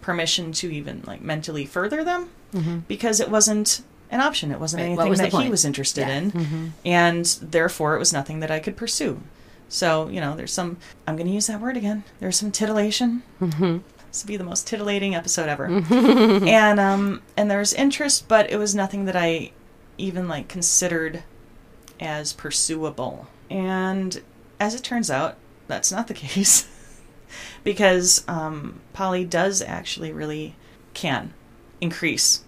permission to even like mentally further them because it wasn't an option. It wasn't Right. Anything was that he was interested Yeah. in, and therefore it was nothing that I could pursue. So you know, there's some. I'm going to use that word again. There's some titillation. Mm-hmm. This will be the most titillating episode ever. and um, and there's interest, but it was nothing that I even like considered as pursuable. And as it turns out, that's not the case. because um, poly does actually really can increase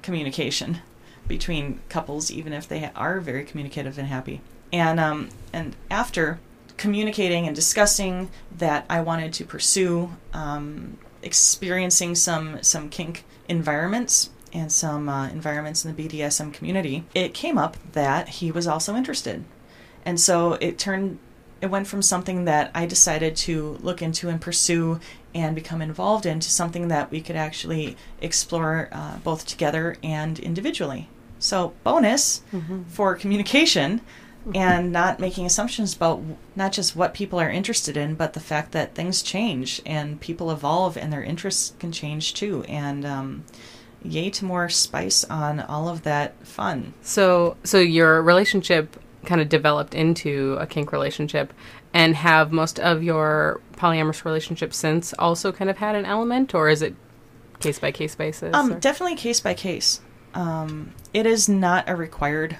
communication between couples, even if they are very communicative and happy. And um, and after communicating and discussing that I wanted to pursue um, experiencing some some kink environments and some uh, environments in the BDSM community, it came up that he was also interested, and so it turned. It went from something that I decided to look into and pursue and become involved in to something that we could actually explore uh, both together and individually. So, bonus for communication and not making assumptions about not just what people are interested in, but the fact that things change and people evolve and their interests can change too. And um, yay to more spice on all of that fun. So, so your relationship kind of developed into a kink relationship, and have most of your polyamorous relationships since also kind of had an element, or is it case by case basis? Um, or- definitely case by case. Um, it is not a required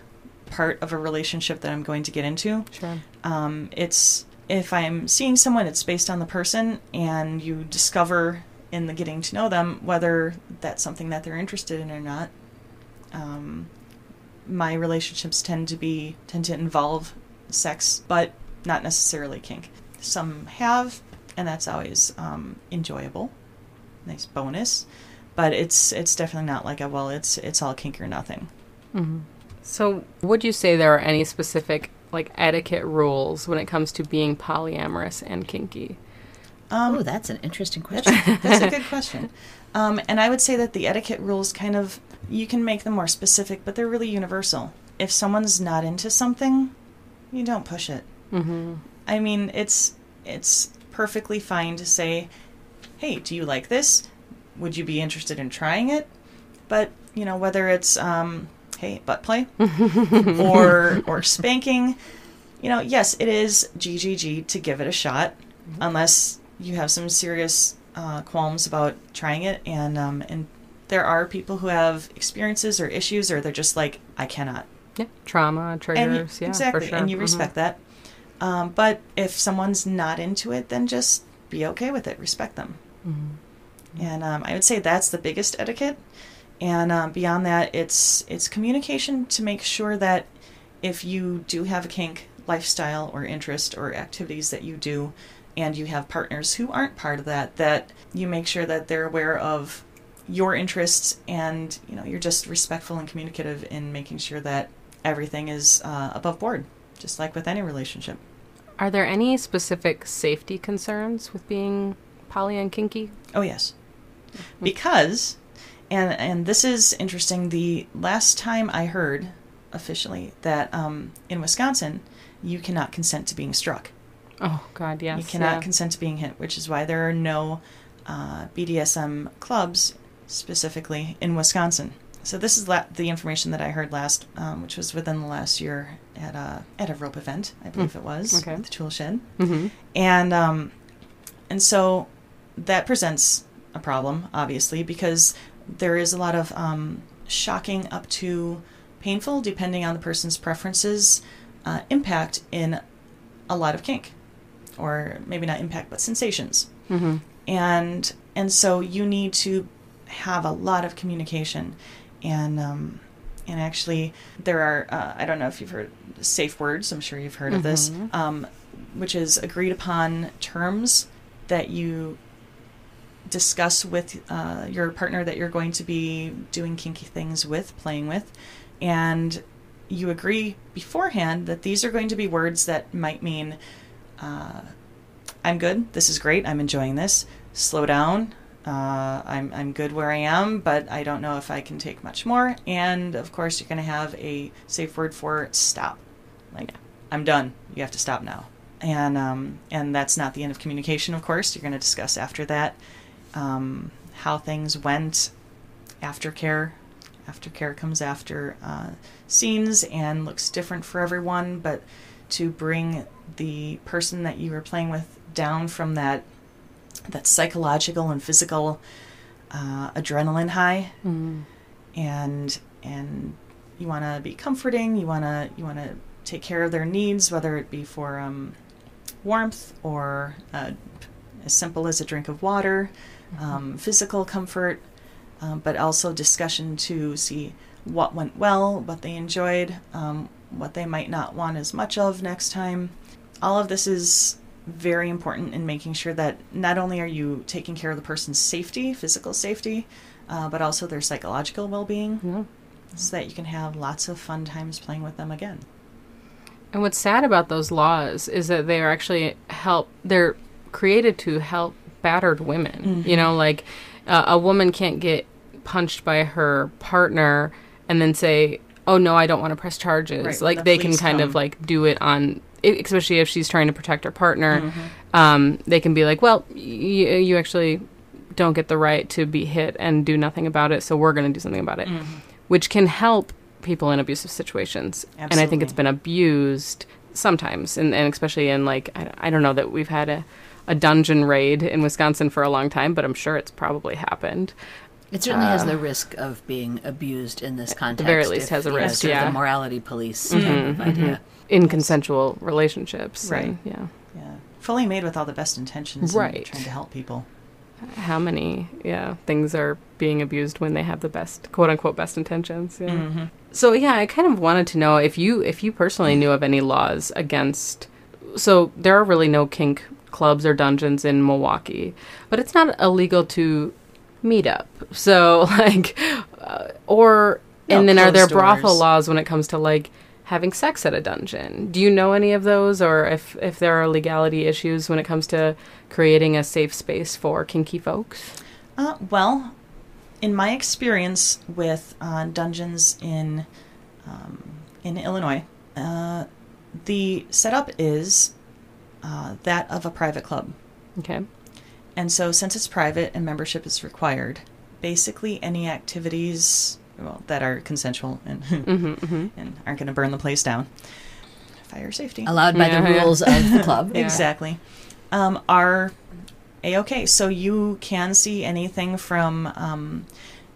part of a relationship that I'm going to get into. sure. Um, it's if I'm seeing someone, it's based on the person, and you discover in the getting to know them whether that's something that they're interested in or not. Um, my relationships tend to be tend to involve sex, but not necessarily kink. Some have, and that's always um, enjoyable, nice bonus. But it's it's definitely not like a well, it's it's all kink or nothing. So, would you say there are any specific like etiquette rules when it comes to being polyamorous and kinky? oh, that's an interesting question. That's, that's a good question. Um, and I would say that the etiquette rules kind of, you can make them more specific, but they're really universal. If someone's not into something, you don't push it. Mm-hmm. I mean, it's it's perfectly fine to say, "Hey, do you like this? Would you be interested in trying it?" But you know, whether it's um, hey, butt play, or or spanking, you know, yes, it is GGG to give it a shot, unless you have some serious uh, qualms about trying it, and um, and there are people who have experiences or issues, or they're just like, I cannot Yeah, trauma triggers. yeah, exactly, for sure. and you Mhm. respect that. Um, but if someone's not into it, then just be okay with it. Respect them. Mm-hmm. And um, I would say that's the biggest etiquette. And um, beyond that, it's it's communication to make sure that if you do have a kink lifestyle or interest or activities that you do, and you have partners who aren't part of that, that you make sure that they're aware of your interests and you know you're just respectful and communicative in making sure that everything is uh, above board, just like with any relationship. Are there any specific safety concerns with being poly and kinky? Oh yes, because, and and this is interesting. The last time I heard officially that um, in Wisconsin, you cannot consent to being struck. Oh God, yes. you cannot yeah. consent to being hit, which is why there are no uh, BDSM clubs specifically in Wisconsin. So this is la- the information that I heard last, um, which was within the last year at a at a rope event, I believe it was, okay. at the Tool Shed, Mhm. and um, and so that presents a problem, obviously, because there is a lot of um, shocking up to painful, depending on the person's preferences, uh, impact in a lot of kink, or maybe not impact, but sensations. Mhm. and and so you need to have a lot of communication. And um, And actually, there are, uh, I don't know if you've heard safe words, I'm sure you've heard of this, um, which is agreed upon terms that you discuss with uh, your partner that you're going to be doing kinky things with, playing with, and you agree beforehand that these are going to be words that might mean, uh, I'm good, this is great, I'm enjoying this, slow down, uh, I'm, I'm good where I am, but I don't know if I can take much more. And of course, you're going to have a safe word for stop. Like, I'm done. You have to stop now. And um, and that's not the end of communication. Of course, you're going to discuss after that um, how things went. Aftercare, aftercare comes after uh, scenes and looks different for everyone. But to bring the person that you were playing with down from that that psychological and physical uh, adrenaline high, Mm. and and you want to be comforting. You want to you want to take care of their needs, whether it be for um, warmth or uh, as simple as a drink of water, um, physical comfort, um, but also discussion to see what went well, what they enjoyed, um, what they might not want as much of next time. All of this is very important in making sure that not only are you taking care of the person's safety, physical safety, uh, but also their psychological well being, Yeah. so that you can have lots of fun times playing with them again. And what's sad about those laws is that they are actually help. They're created to help battered women. You know, like uh, a woman can't get punched by her partner and then say, "Oh no, I don't want to press charges." Right, like the they can kind of like do it on, especially if she's trying to protect her partner. Um, they can be like, "Well, y- you actually don't get the right to be hit and do nothing about it, so we're going to do something about it," which can help people in abusive situations. And I think it's been abused sometimes, and, and especially in like I, I don't know that we've had a, a dungeon raid in Wisconsin for a long time, but I'm sure it's probably happened. It certainly has Uh, the risk of being abused in this context. The very least if, has a you know, risk, sort of yeah. the morality police type of idea. in consensual relationships. Right. and, yeah. Yeah, fully made with all the best intentions, and Right. trying to help people. How many yeah things are being abused when they have the best quote unquote best intentions? Yeah. Mm-hmm. So yeah, I kind of wanted to know if you if you personally knew of any laws against. So there are really no kink clubs or dungeons in Milwaukee, but it's not illegal to meet up. So like, uh, or No, and then are there closed brothel laws when it comes to like having sex at a dungeon? Do you know any of those, or if if there are legality issues when it comes to creating a safe space for kinky folks? Uh, well, in my experience with uh, dungeons in um, in Illinois, uh, the setup is uh, that of a private club, Okay. and so since it's private and membership is required, basically any activities well that are consensual and hmm hmm and aren't going to burn the place down, fire safety, Allowed by Yeah, the yeah. rules of the club. Yeah. exactly um, are a okay so you can see anything from um,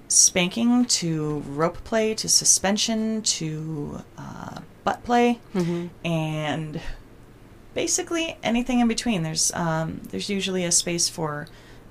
spanking to rope play to suspension to uh, butt play hmm and basically anything in between there's um, there's usually a space for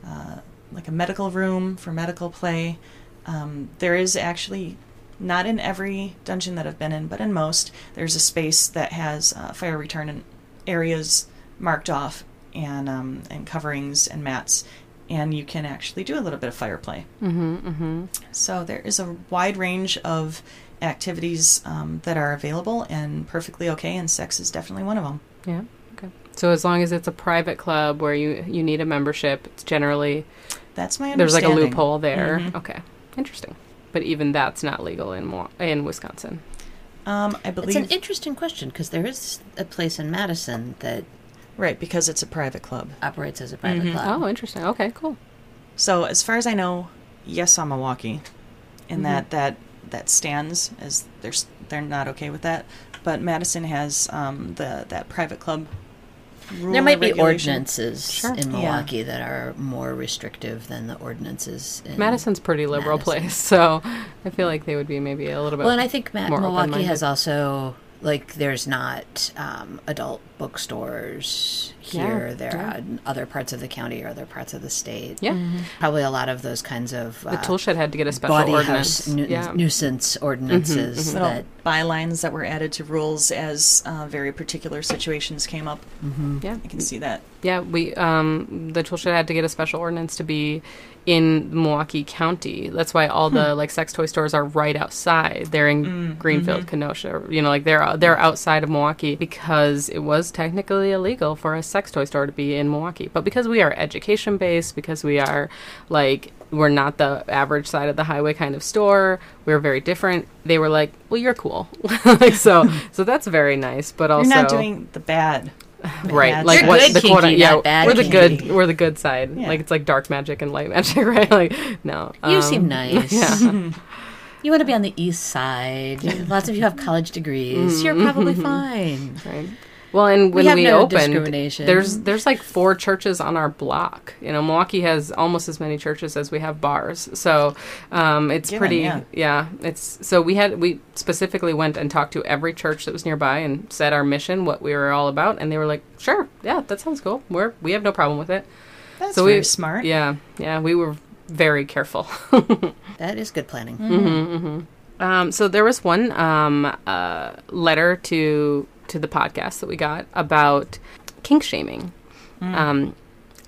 uh, like a medical room for medical play um, there is actually not in every dungeon that I've been in, but in most, there's a space that has uh, fire retardant areas marked off and um, and coverings and mats, and you can actually do a little bit of fire play. hmm hmm So there is a wide range of activities um, that are available and perfectly okay, and sex is definitely one of them. Yeah. Okay. So as long as it's a private club where you you need a membership, it's generally That's my there's like a understanding. loophole there. Mhm. Okay. Interesting. But even that's not legal in Mo- in Wisconsin. Um, I believe It's believe an interesting question because there is a place in Madison that right because it's a private club. operates as a private Mhm. club. Oh, interesting. Okay, cool. So as far as I know, yes, on Milwaukee, in Mhm. that that that stands as they're s- they're not okay with that. But Madison has um, the that private club. Rule There might be regulation. ordinances Sure. in Yeah. Milwaukee that are more restrictive than the ordinances in Madison's pretty liberal Madison. place, so I feel like they would be maybe a little bit. Well, and I think Ma- more Milwaukee open-minded. has also like there's not um, adult bookstores here. Yeah, there yeah. are in other parts of the county or other parts of the state. Yeah. Probably a lot of those kinds of The uh, tool shed had to get a special body ordinance. house nu- yeah. nuisance ordinances Little that bylines that were added to rules as uh, very particular situations came up. yeah. I can see that. Yeah, we um the tool shed had to get a special ordinance to be in Milwaukee County. That's why all the hmm. like sex toy stores are right outside. They're in mm, mm-hmm. Greenfield, Kenosha. You know, like they're they're outside of Milwaukee because it was technically illegal for a sex toy store to be in Milwaukee. But because we are education based, because we are like we're not the average side of the highway kind of store. We're very different. They were like, "Well, you're cool." like so, so that's very nice. But also, You're not doing the bad. Right bad like side. what good the quote kinky, yeah we're the good we're the good side Yeah. like it's like dark magic and light magic right like no you um, seem nice. yeah You want to be on the east side. Lots of you have college degrees. You're probably fine. right well and when have we, no opened there's there's like four churches on our block. You know milwaukee has almost as many churches as we have bars. So um, it's Given, pretty yeah. yeah it's so we had we specifically went and talked to every church that was nearby and said our mission what we were all about and they were like sure yeah that sounds cool. We're we have no problem with it. That's so very we smart. yeah yeah we were very careful. That is good planning. Um, so there was one um, uh, letter to to the podcast that we got about kink shaming. Um,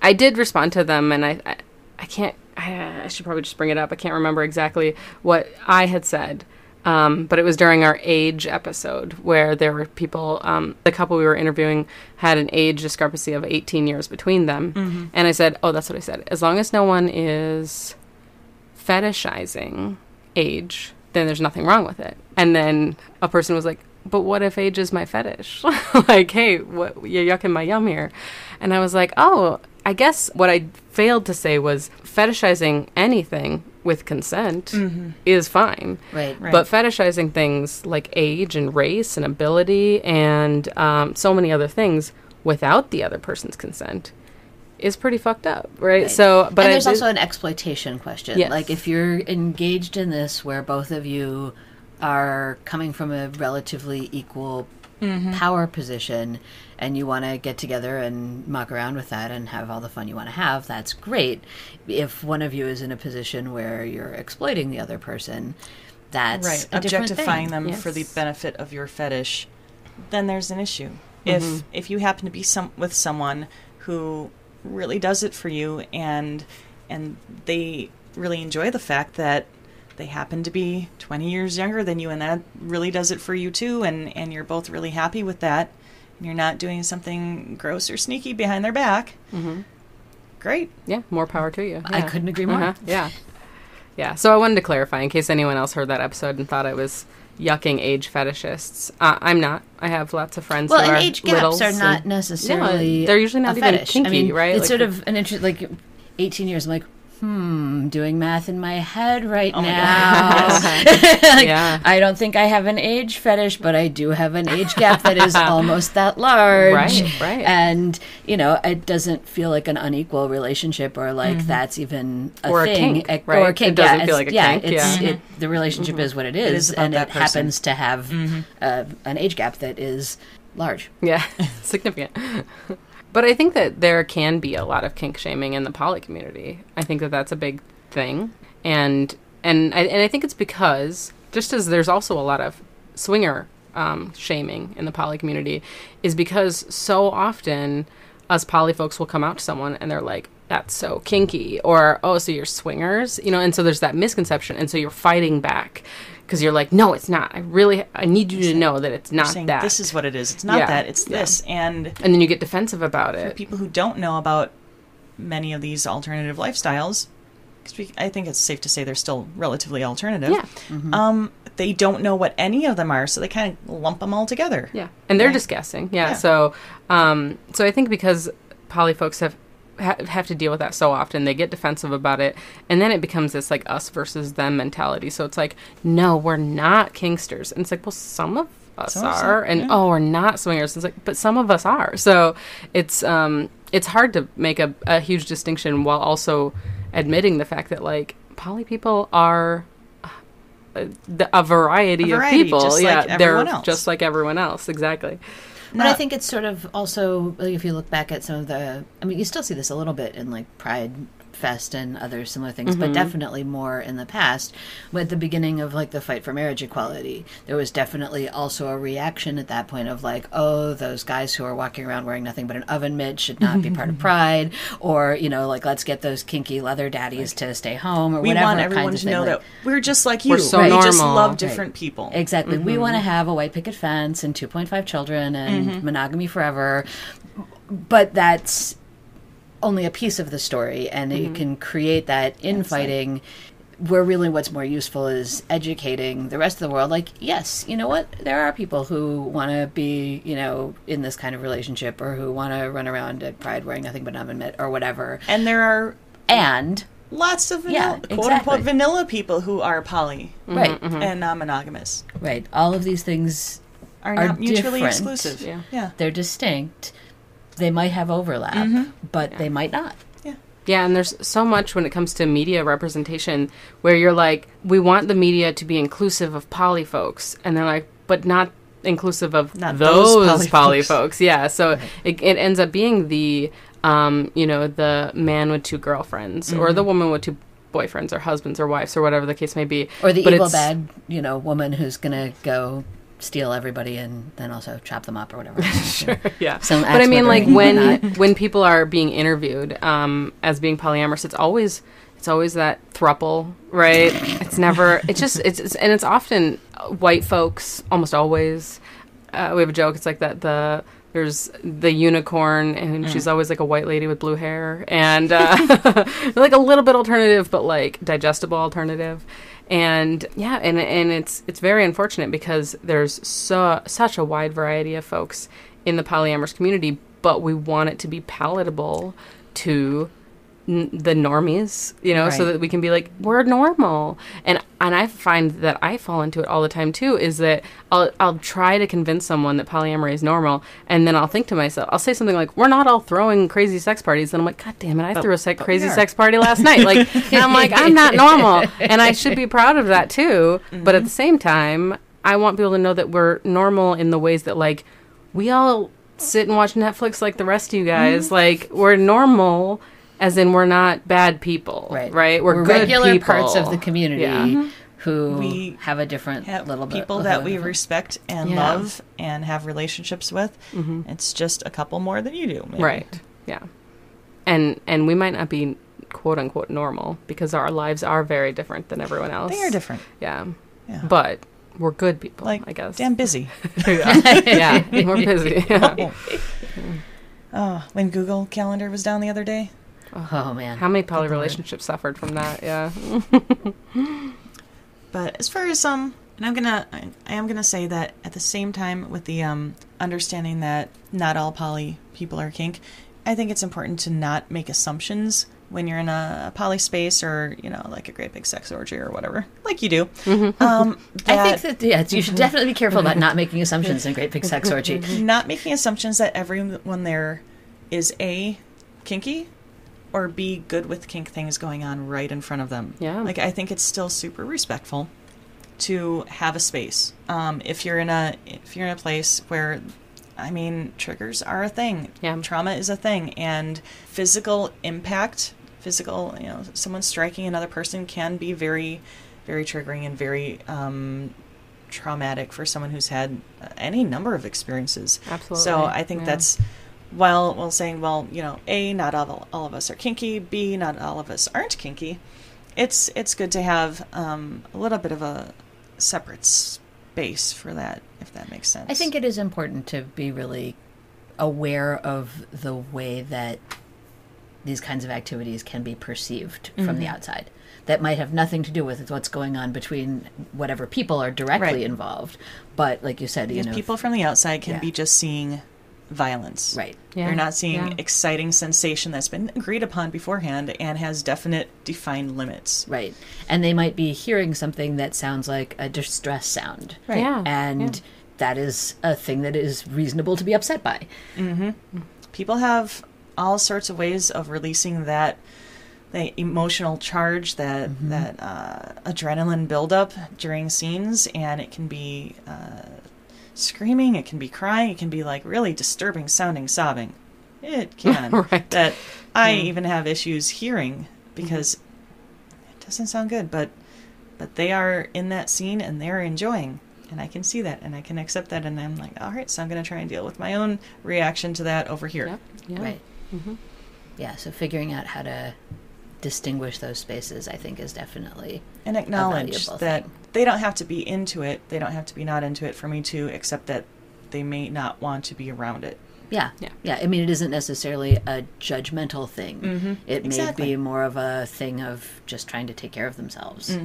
I did respond to them, and I I, I can't. I, I should probably just bring it up. I can't remember exactly what I had said. Um, but it was during our age episode where there were people, um, the couple we were interviewing had an age discrepancy of 18 years between them. And I said, Oh, that's what I said. As long as no one is fetishizing age, then there's nothing wrong with it. And then a person was like, but what if age is my fetish? like, hey, what you're yucking my yum here. And I was like, oh, I guess what I failed to say was fetishizing anything with consent is fine. Right. Right. But fetishizing things like age and race and ability and um, so many other things without the other person's consent is pretty fucked up, right? Right. So, but and there's did- also an exploitation question. Yes. Like if you're engaged in this where both of you are coming from a relatively equal mm-hmm. power position and you want to get together and muck around with that and have all the fun you want to have, that's great. If one of you is in a position where you're exploiting the other person, that's right. Objectifying them for the benefit of your fetish, then there's an issue. If mm-hmm. if you happen to be some with someone who really does it for you and and they really enjoy the fact that they happen to be 20 years younger than you and that really does it for you too and and you're both really happy with that and you're not doing something gross or sneaky behind their back great Yeah, more power to you. I couldn't agree more. Uh-huh. Yeah. Yeah. So I wanted to clarify in case anyone else heard that episode and thought I was yucking age fetishists. Uh, I'm not. I have lots of friends Well, who and are age gaps littles are not necessarily. Yeah, they're usually not a even fetish. kinky, I mean, right? It's Like- sort of an interest. Like eighteen years, I'm like, hmm, doing math in my head right Oh now. Like, Yeah. I don't think I have an age fetish, but I do have an age gap that is almost that large. Right, right. And you know, it doesn't feel like an unequal relationship, or like that's even a Or a thing, kink, Eh, right? Or a It doesn't yeah, feel it's- like a yeah, kink, It's, yeah. Mm-hmm. It, the relationship is what it is, is about and it person. happens to have uh, an age gap that is large. Yeah, significant. But I think that there can be a lot of kink shaming in the poly community. I think that that's a big thing, and and I, and I think it's because just as there's also a lot of swinger um, shaming in the poly community, is because so often us poly folks will come out to someone and they're like, "That's so kinky," or "Oh, so you're swingers," you know, and so there's that misconception, and so you're fighting back. Because you're like, no, it's not. I really, I need you to know that it's not saying that. this is what it is it's not Yeah, that it's yeah. this and and then you get defensive about for it. people who don't know about many of these alternative lifestyles, because I think it's safe to say they're still relatively alternative. Yeah. Um, they don't know what any of them are, so they kind of lump them all together. Yeah, and they're Right. discussing. Yeah, Yeah. so um, so I think because poly folks have ha- have to deal with that so often, they get defensive about it, and then it becomes this like us versus them mentality. So it's like, no, we're not kinksters. and it's like, well, some of us Some are, and yeah. oh, we're not swingers. It's like, but some of us are. So it's um, it's hard to make a, a huge distinction while also admitting the fact that like poly people are uh, the, a variety, A variety, of people. yeah, like they're else. just like everyone else. Exactly. But I think it's sort of also like, if you look back at some of the. I mean, you still see this a little bit in like Pride Fest and other similar things, but definitely more in the past. At the beginning of like the fight for marriage equality, there was definitely also a reaction at that point of like, oh, those guys who are walking around wearing nothing but an oven mitt should not be part of Pride, or you know, like let's get those kinky leather daddies to stay home, or we whatever want everyone of to know Like, that we're just like you. We're so we just normal. love Right. different people. Exactly. We want to Mm-hmm. have a white picket fence and 2.5 children and monogamy forever. But that's only a piece of the story, and Mm-hmm. you can create that infighting. Where really what's more useful is educating the rest of the world. Like, yes, you know what? There are people who want to be, you know, in this kind of relationship or who want to run around at Pride wearing nothing but an oven mitt or whatever. And there are And, lots of Yeah, vanilla, quote unquote vanilla people who are poly right, and non-monogamous. right. All of these things Are, Are not mutually different. exclusive. Yeah. yeah. they're distinct. They might have overlap, Mm-hmm. but they might not. Yeah, Yeah, and there's so much when it comes to media representation where you're like, we want the media to be inclusive of poly folks, and they're like, but not inclusive of Not those those, poly poly, folks. folks. Yeah, so it, it ends up being the, um, you know, the man with two girlfriends or Mm-hmm. the woman with two boyfriends or husbands or wives or whatever the case may be. Or the But evil bad, you know, woman who's gonna go steal everybody and then also chop them up or whatever. Sure, yeah. Some but I mean, like when when people are being interviewed um, as being polyamorous, it's always it's always that thruple, right? It's never. It's just it's, it's and it's often white folks, almost always. Uh, we have a joke. It's like that the. There's the unicorn, and she's always like a white lady with blue hair, and uh, like a little bit alternative, but like digestible alternative and yeah and and it's it's very unfortunate because there's so such a wide variety of folks in the polyamorous community but we want it to be palatable to n- the normies you know so that we can be like we're normal. And and I find that I fall into it all the time too is that I'll I'll try to convince someone that polyamory is normal and then I'll think to myself I'll say something like we're not all throwing crazy sex parties. And I'm like god damn it I threw a se- crazy sex party last night. Like and I'm like I'm not normal. And I should be proud of that too. But at the same time I want people to know that we're normal in the ways that like we all sit and watch Netflix like the rest of you guys. Like we're normal as in we're not bad people right, right we're, good regular people. parts of the community Yeah. Mm-hmm. who We have a different Have little bit people who that have we different- respect and Yeah. love and have relationships with. Mm-hmm. It's just a couple more than you do. maybe. Right. Yeah. And and we might not be quote unquote normal because our lives are very different than everyone else. They are different. Yeah. Yeah. But we're good people, like I guess. damn busy. yeah. We're busy. Yeah. Oh. oh, when Google Calendar was down the other day. Oh man, How many poly relationships suffered from that? Yeah. But as far as um, and I'm gonna, I, I am gonna say that at the same time with the um, understanding that not all poly people are kink, I think it's important to not make assumptions when you're in a poly space or you know like a great big sex orgy or whatever, like you do. Um, I think that yeah, you should definitely be careful about not making assumptions in Great Big Sex Orgy. not making assumptions that everyone there is a kinky or b good with kink things going on right in front of them Yeah. like i think it's still super respectful to have a space um, if you're in a if you're in a place where i mean triggers are a thing Yeah. trauma is a thing and physical impact physical you know someone striking another person can be very very triggering and very um, traumatic for someone who's had any number of experiences Absolutely. so I think Yeah. that's while while saying, well, you know, a not all all of us are kinky, b not all of us aren't kinky. It's it's good to have um, a little bit of a separate space for that, if that makes sense. I think it is important to be really aware of the way that these kinds of activities can be perceived from Mm-hmm. the outside. That might have nothing to do with what's going on between whatever people are directly Right. involved, but like you said, you know, people from the outside can Yeah. be just seeing violence. right? Yeah. You're not seeing Yeah. exciting sensation that's been agreed upon beforehand and has definite defined limits. Right. And they might be hearing something that sounds like a distress sound. Right. Yeah. And yeah. that is a thing that is reasonable to be upset by. people have all sorts of ways of releasing that the emotional charge that that uh, adrenaline buildup during scenes, and it can be uh, screaming, it can be crying, it can be like really disturbing sounding sobbing. It can Right. that I even have issues hearing because mm-hmm. it doesn't sound good, but but they are in that scene and they're enjoying. And I can see that and I can accept that and I'm like, all right, so I'm going to try and deal with my own reaction to that over here. Yep. Yeah. Right. Mm-hmm. Yeah, so figuring out how to distinguish those spaces, I think, is definitely and acknowledge valuable that thing. They don't have to be into it. They don't have to be not into it for me to accept that they may not want to be around it. Yeah. Yeah. Yeah. I mean, it isn't necessarily a judgmental thing. Mhm. It may Exactly. be more of a thing of just trying to take care of themselves.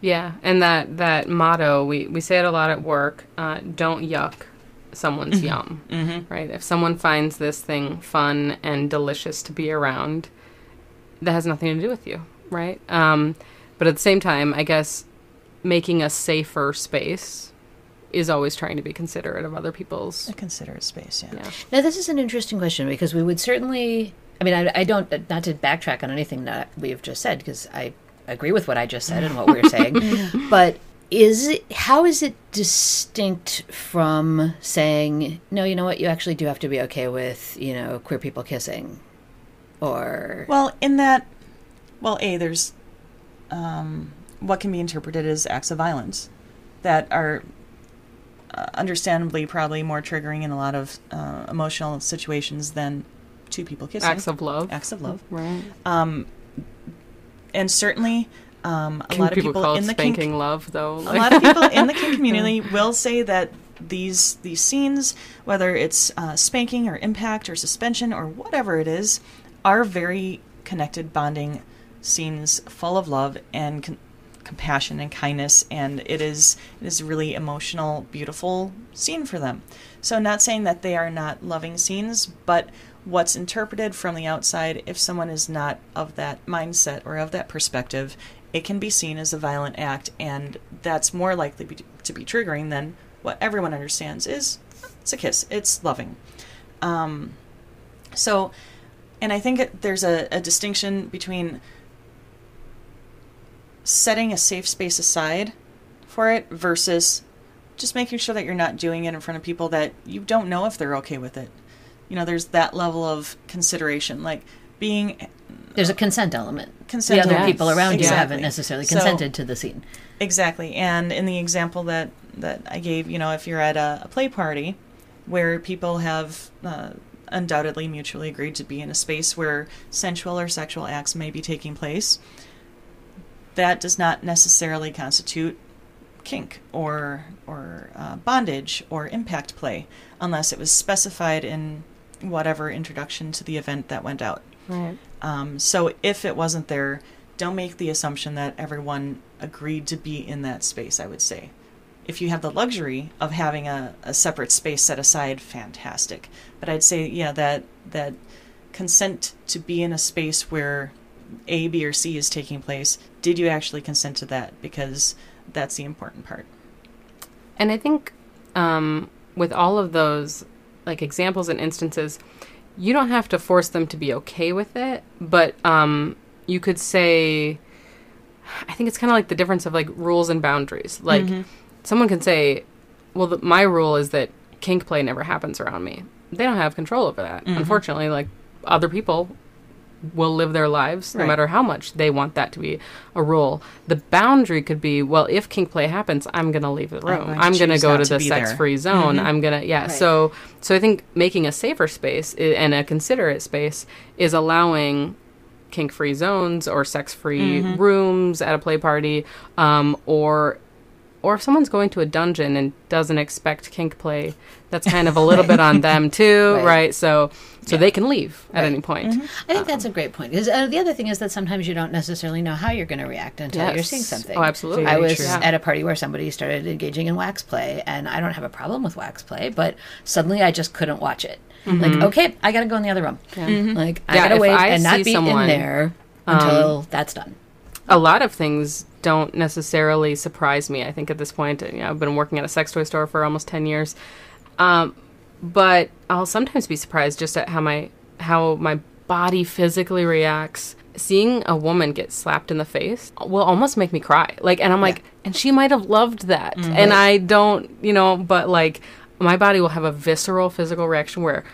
Yeah, and that that motto we we say it a lot at work. Uh, don't yuck someone's yum. Mm-hmm. Right. If someone finds this thing fun and delicious to be around, that has nothing to do with you, right? Um, but at the same time, I guess making a safer space is always trying to be considerate of other people's. A considerate space, yeah. Yeah. Now, this is an interesting question because we would certainly. I mean, I, I don't. Not to backtrack on anything that we have just said because I agree with what I just said and what we're saying. but is it, how is it distinct from saying no? You know what? You actually do have to be okay with you know queer people kissing, or Well, in that, well, A, there's um, what can be interpreted as acts of violence that are uh, understandably probably more triggering in a lot of uh, emotional situations than two people kissing. Acts of love. Acts of love. Right. Um, and certainly, um, a lot of people, in the spanking kink, love though? a lot of people in the kink community will say that these these scenes, whether it's uh, spanking or impact or suspension or whatever it is, are very connected, bonding scenes full of love and con- compassion and kindness, and it is it is a really emotional, beautiful scene for them. So, not saying that they are not loving scenes, but what's interpreted from the outside, if someone is not of that mindset or of that perspective, it can be seen as a violent act, and that's more likely be, to be triggering than what everyone understands is it's a kiss, it's loving. Um, so, and I think there's a, a distinction between setting a safe space aside for it versus just making sure that you're not doing it in front of people that you don't know if they're okay with it. You know, there's that level of consideration, like being there's a consent element. consent. the other Yes. people around you haven't necessarily So- consented to the scene. Exactly. And in the example that, that I gave, you know, if you're at a, a play party where people have uh, undoubtedly mutually agreed to be in a space where sensual or sexual acts may be taking place, that does not necessarily constitute kink or or uh, bondage or impact play unless it was specified in whatever introduction to the event that went out. Right. Um, so if it wasn't there, don't make the assumption that everyone agreed to be in that space, I would say. If you have the luxury of having a, a separate space set aside, fantastic. But I'd say, yeah, that that consent to be in a space where A, B, or C is taking place, did you actually consent to that? Because that's the important part. And I think um, with all of those like examples and instances, you don't have to force them to be okay with it, but um, you could say, I think it's kind of like the difference of like rules and boundaries. Like someone can say, well, the, my rule is that kink play never happens around me. They don't have control over that. Unfortunately, like other people will live their lives no Right. matter how much they want that to be a rule. The boundary could be, well, if kink play happens, I'm going to leave the room. I'm going to go to the sex-free zone. I'm going to yeah. Right. So so I think making a safer space i- and a considerate space is allowing kink-free zones or sex-free rooms at a play party um, or or if someone's going to a dungeon and doesn't expect kink play, that's kind of a little bit on them too, right? So so Yeah. they can leave at Right. any point. Mm-hmm. I think that's um, a great point. Because uh, the other thing is that sometimes you don't necessarily know how you're going to react until you're seeing oh, something. Oh, absolutely. I was true. at a party where somebody started engaging in wax play, and I don't have a problem with wax play, but suddenly I just couldn't watch it. Mm-hmm. Like, okay, I got to go in the other room. Mm-hmm. Like, I Yeah, got to wait I and not be someone, in there until um, that's done. a lot of things don't necessarily surprise me. I think at this point, you know, I've been working at a sex toy store for almost ten years, um, but I'll sometimes be surprised just at how my how my body physically reacts seeing a woman get slapped in the face will almost make me cry. Like, and I'm like, and she might have loved that, mm-hmm. and I don't, you know, but like my body will have a visceral physical reaction where,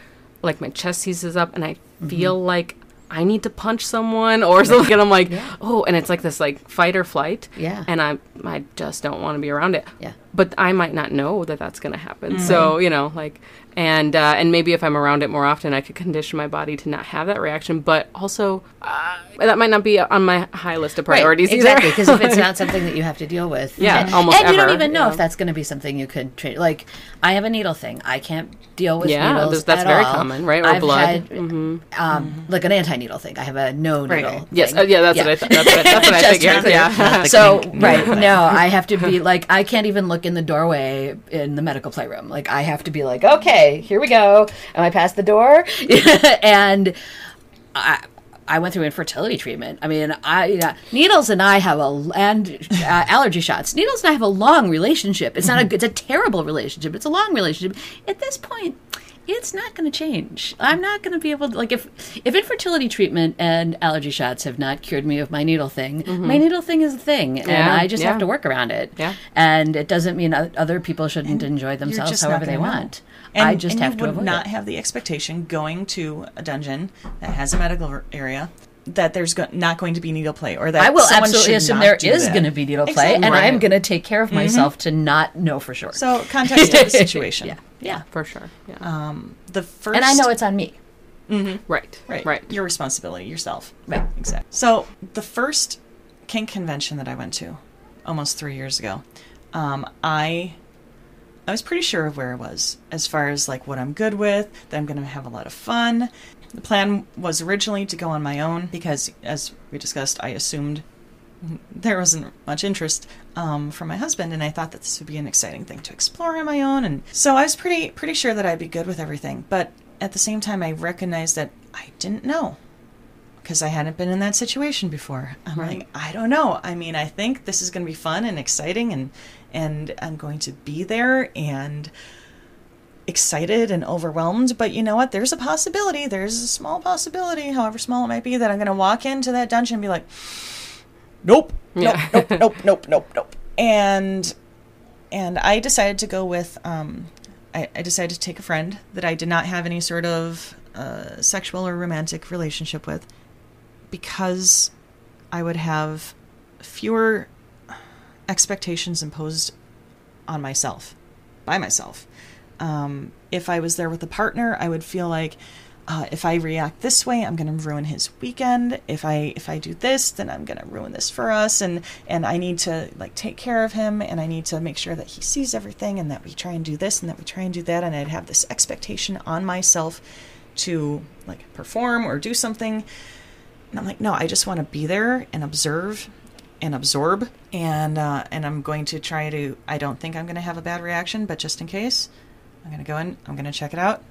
like, my chest seizes up, and I mm-hmm. feel like. I need to punch someone or something, and I'm like, oh, and it's like this like fight or flight, Yeah. and I I just don't want to be around it, Yeah. but I might not know that that's going to happen. Mm-hmm. So you know, like, and uh, and maybe if I'm around it more often, I could condition my body to not have that reaction. But also, uh, that might not be on my high list of priorities Right, either. exactly. Because if it's not something that you have to deal with, Yeah, and, almost and you don't even know yeah. if that's going to be something you could treat. Like, I have a needle thing. I can't deal with Yeah, needles. that's- that's at very all. common, right? Or I've blood. Mm-hmm. Had, um, like an anti-needle thing. I have a no needle. right. yes, uh, yeah, that's what I thought. That's what, that's what I figured. Yeah. So right, no, I have to be like I can't even look in the doorway in the medical playroom. Like I have to be like, okay, here we go. Am I past the door? and I. I went through infertility treatment. I mean, I needles and I have a and uh, allergy shots. Needles and I have a long relationship. It's not a it's a terrible relationship. It's a long relationship. At this point, it's not going to change. I'm not going to be able to like if if infertility treatment and allergy shots have not cured me of my needle thing. My needle thing is a thing, and Yeah, I just yeah. have to work around it. Yeah. and it doesn't mean other people shouldn't enjoy themselves however they know. want. And, I just and have you to would avoid not it. have the expectation going to a dungeon that has a medical area that there's go- not going to be needle play or that I will someone absolutely assume not there do is that. going to be needle play, Exactly. and I'm going to take care of myself to not know for sure. So context of the situation. yeah, yeah, for sure. Yeah. Um, the first and I know it's on me. right. right, Right. your responsibility yourself. Right. Exactly. So the first kink convention that I went to, almost three years ago, um, I I was pretty sure of where I was as far as like what I'm good with, that I'm going to have a lot of fun. The plan was originally to go on my own because, as we discussed, I assumed there wasn't much interest um, from my husband, and I thought that this would be an exciting thing to explore on my own. And so I was pretty pretty sure that I'd be good with everything. But at the same time, I recognized that I didn't know because I hadn't been in that situation before. I'm Right. like, I don't know. I mean, I think this is going to be fun and exciting, and and I'm going to be there and excited and overwhelmed. But you know what? There's a possibility. There's a small possibility, however small it might be, that I'm going to walk into that dungeon and be like, nope, nope, Yeah. nope, nope, nope, nope, nope. And and I decided to go with. Um, I, I decided to take a friend that I did not have any sort of uh, sexual or romantic relationship with, because I would have fewer expectations imposed on myself by myself. Um, if I was there with a partner, I would feel like uh, if I react this way, I'm going to ruin his weekend. If I if I do this, then I'm going to ruin this for us, and and I need to like take care of him, and I need to make sure that he sees everything, and that we try and do this, and that we try and do that, and I'd have this expectation on myself to like perform or do something. And I'm like, no, I just want to be there and observe and absorb, and uh, and I'm going to try to. I don't think I'm going to have a bad reaction, but just in case, I'm going to go in. I'm going to check it out,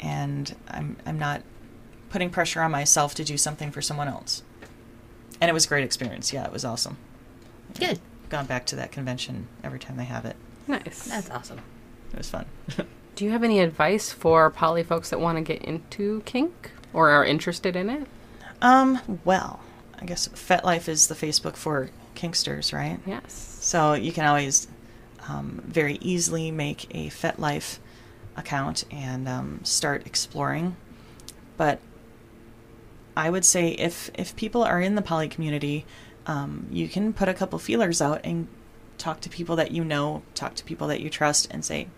and I'm I'm not putting pressure on myself to do something for someone else. And it was a great experience. Yeah, it was awesome. Good. Gone back to that convention every time they have it. Nice. That's awesome. It was fun. Do you have any advice for poly folks that want to get into kink or are interested in it? um, well, I guess FetLife is the Facebook for kinksters, right? Yes. So you can always um, very easily make a FetLife account and um, start exploring. But I would say if if people are in the poly community, um, you can put a couple feelers out and talk to people that you know, talk to people that you trust, and say,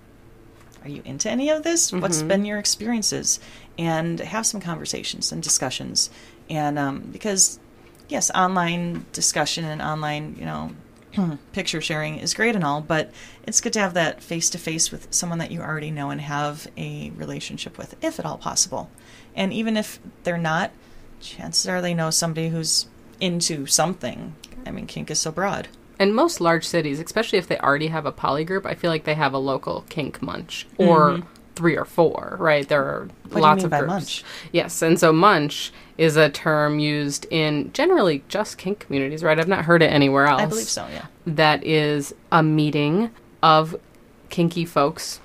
"Are you into any of this? What's Mhm. been your experiences?" And have some conversations and discussions. And um, because yes, online discussion and online, you know, hmm. picture sharing is great and all, but it's good to have that face to face with someone that you already know and have a relationship with, if at all possible. And even if they're not, chances are they know somebody who's into something. I mean, kink is so broad. And most large cities, especially if they already have a poly group, I feel like they have a local kink munch or mm-hmm. three or four, right? There are do you lots mean of by groups. munch? Yes, and so munch is a term used in generally just kink communities, right? I've not heard it anywhere else. I believe so, yeah. That is a meeting of kinky folks,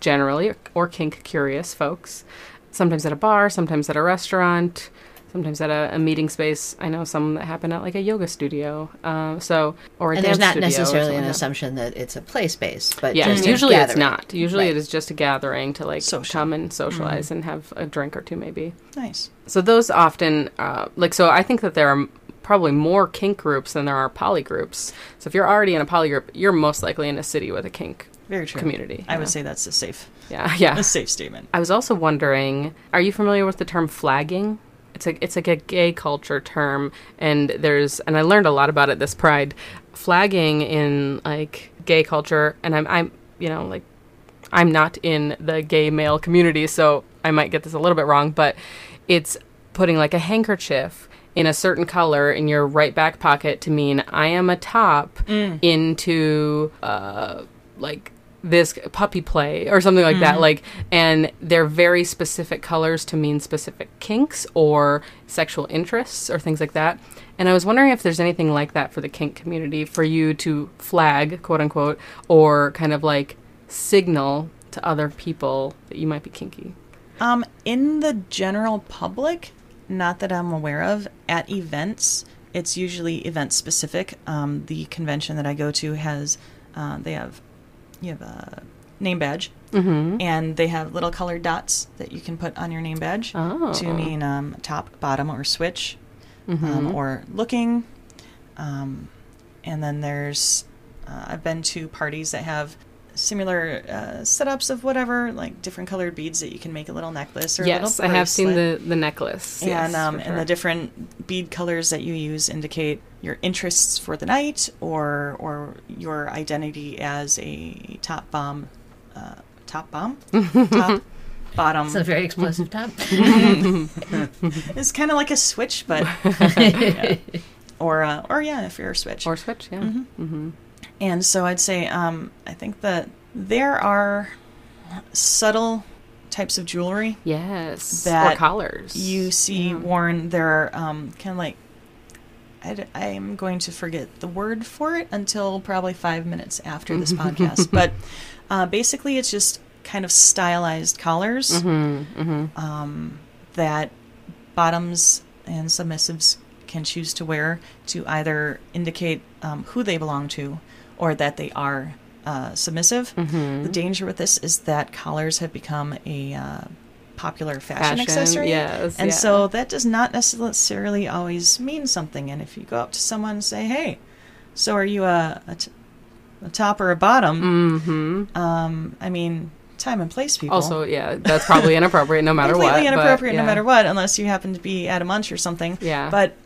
generally, or kink curious folks. Sometimes at a bar, sometimes at a restaurant, sometimes at a, a meeting space. I know some that happen at like a yoga studio. Um, so or a and there's not necessarily an assumption that it's a play space, but Yeah, usually it's not. Usually Right. it is just a gathering to like Social. come and socialize and have a drink or two, maybe. Nice. So those often, uh, like, so I think that there are probably more kink groups than there are poly groups. So if you're already in a poly group, you're most likely in a city with a kink Very true. community. I yeah. would say that's a safe, yeah, yeah. a safe statement. I was also wondering, are you familiar with the term flagging? It's like it's like a gay culture term, and there's and I learned a lot about it this Pride. Flagging in like gay culture, and I'm I'm you know like I'm not in the gay male community, so I might get this a little bit wrong, but it's putting like a handkerchief in a certain color in your right back pocket to mean I am a top into uh, like this puppy play or something like that like and they're very specific colors to mean specific kinks or sexual interests or things like that. And i was wondering if there's anything like that for the kink community for you to flag quote unquote or kind of like signal to other people that you might be kinky. Um, in the general public, not that I'm aware of, at events, it's usually event specific. Um, the convention that I go to has, uh, they have, you have a name badge, mm-hmm. and they have little colored dots that you can put on your name badge Oh. to mean um, top, bottom, or switch, Mm-hmm. um, or looking. Um, and then there's, uh, I've been to parties that have similar uh, setups of whatever, like different colored beads that you can make a little necklace or a yes i have seen the the necklace and yes, um, for and the different bead colors that you use indicate your interests for the night or or your identity as a top bomb, uh, top bomb, top bottom. It's a very explosive top. It's kind of like a switch, but yeah. or uh, or yeah, if you're a switch. or switch yeah Mhm. mm-hmm. And so I'd say um, I think that there are subtle types of jewelry yes That or collars you see Yeah. worn. There are um, kind of like I am going to forget the word for it until probably five minutes after this podcast. But uh, basically, it's just kind of stylized collars mm-hmm, mm-hmm. um, that bottoms and submissives can choose to wear to either indicate um, who they belong to or that they are uh, submissive. Mm-hmm. The danger with this is that collars have become a uh, popular fashion, Fashion, accessory. yes, and yeah. so that does not necessarily always mean something. And if you go up to someone and say, hey, so are you a, a, t- a top or a bottom? Mm-hmm. Um, I mean, time and place, people. Also, yeah, that's probably inappropriate no matter completely what. Completely inappropriate yeah. no matter what, unless you happen to be at a munch or something. Yeah. But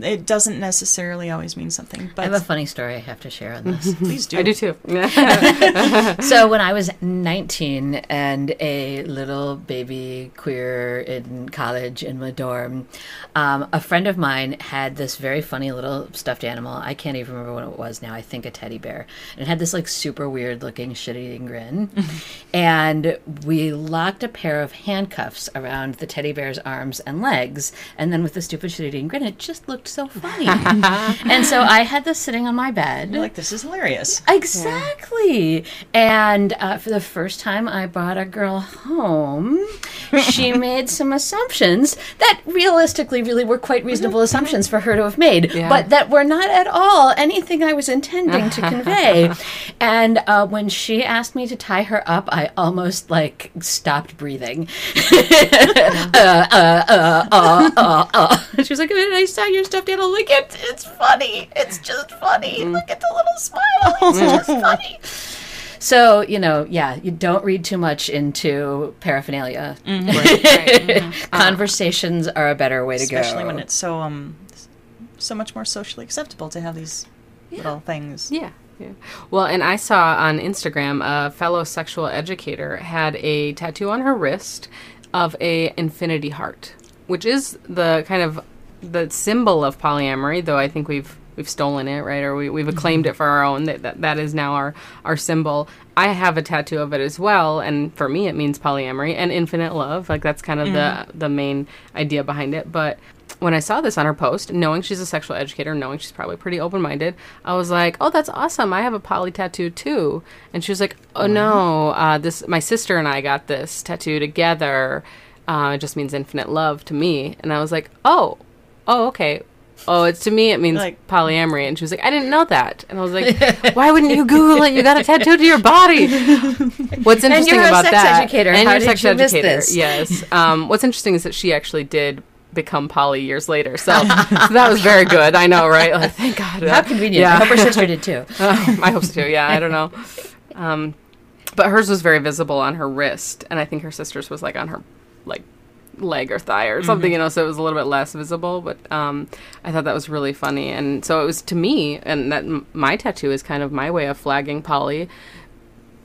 it doesn't necessarily always mean something. I have a funny story I have to share on this. please do. I do too. so when I was 19 and a little baby queer in college in my dorm, um, a friend of mine had this very funny little stuffed animal. I can't even remember what it was now. I think a teddy bear. And it had this like super weird looking shit-eating grin. and we locked a pair of handcuffs around the teddy bear's arms and legs. And then with the stupid shit-eating grin, it just looked so funny. and so I had this sitting on my bed. You're like, this is hilarious. Exactly. And uh, for the first time I brought a girl home, she made some assumptions that realistically really were quite reasonable assumptions for her to have made, Yeah. but that were not at all anything I was intending to convey. And uh, when she asked me to tie her up, I almost like stopped breathing. uh, uh, uh, uh, uh, uh. She was like, I saw your stuffed animal. I'm Like, it, it's funny. It's just funny. Mm-hmm. Look at the little smile. It's just funny. So, you know, yeah, you don't read too much into paraphernalia. Mm-hmm. Mm-hmm. Uh-huh. Conversations are a better way to go. Especially when it's so um so much more socially acceptable to have these little things. Yeah. Yeah. Well, and I saw on Instagram a fellow sexual educator had a tattoo on her wrist of a infinity heart, which is the kind of the symbol of polyamory. Though I think we've we've stolen it, right, or we, we've acclaimed it for our own. That, that that is now our our symbol. I have a tattoo of it as well, and for me, it means polyamory and infinite love. Like that's kind of the the main idea behind it. But when I saw this on her post, knowing she's a sexual educator, knowing she's probably pretty open minded, I was like, "Oh, that's awesome! I have a poly tattoo too." And she was like, "Oh no, uh, this my sister and I got this tattoo together." Uh, it just means infinite love to me. And I was like, oh, oh, okay. Oh, it's to me. It means Like- polyamory. And she was like, I didn't know that. And I was like, Why wouldn't you Google it? You got a tattoo to your body. What's interesting about that? educator. And How you're a sex you educator. Yes. Um, what's interesting is that she actually did become poly years later. So, so that was very good. I know, right? Like, thank God. How convenient. Yeah. I hope her sister did too. Um, I hope so too. Yeah, I don't know. Um, but hers was very visible on her wrist, and I think her sister's was like on her like leg or thigh or something, you know. So it was a little bit less visible. But um, I thought that was really funny, and so it was to me, and that m- my tattoo is kind of my way of flagging poly.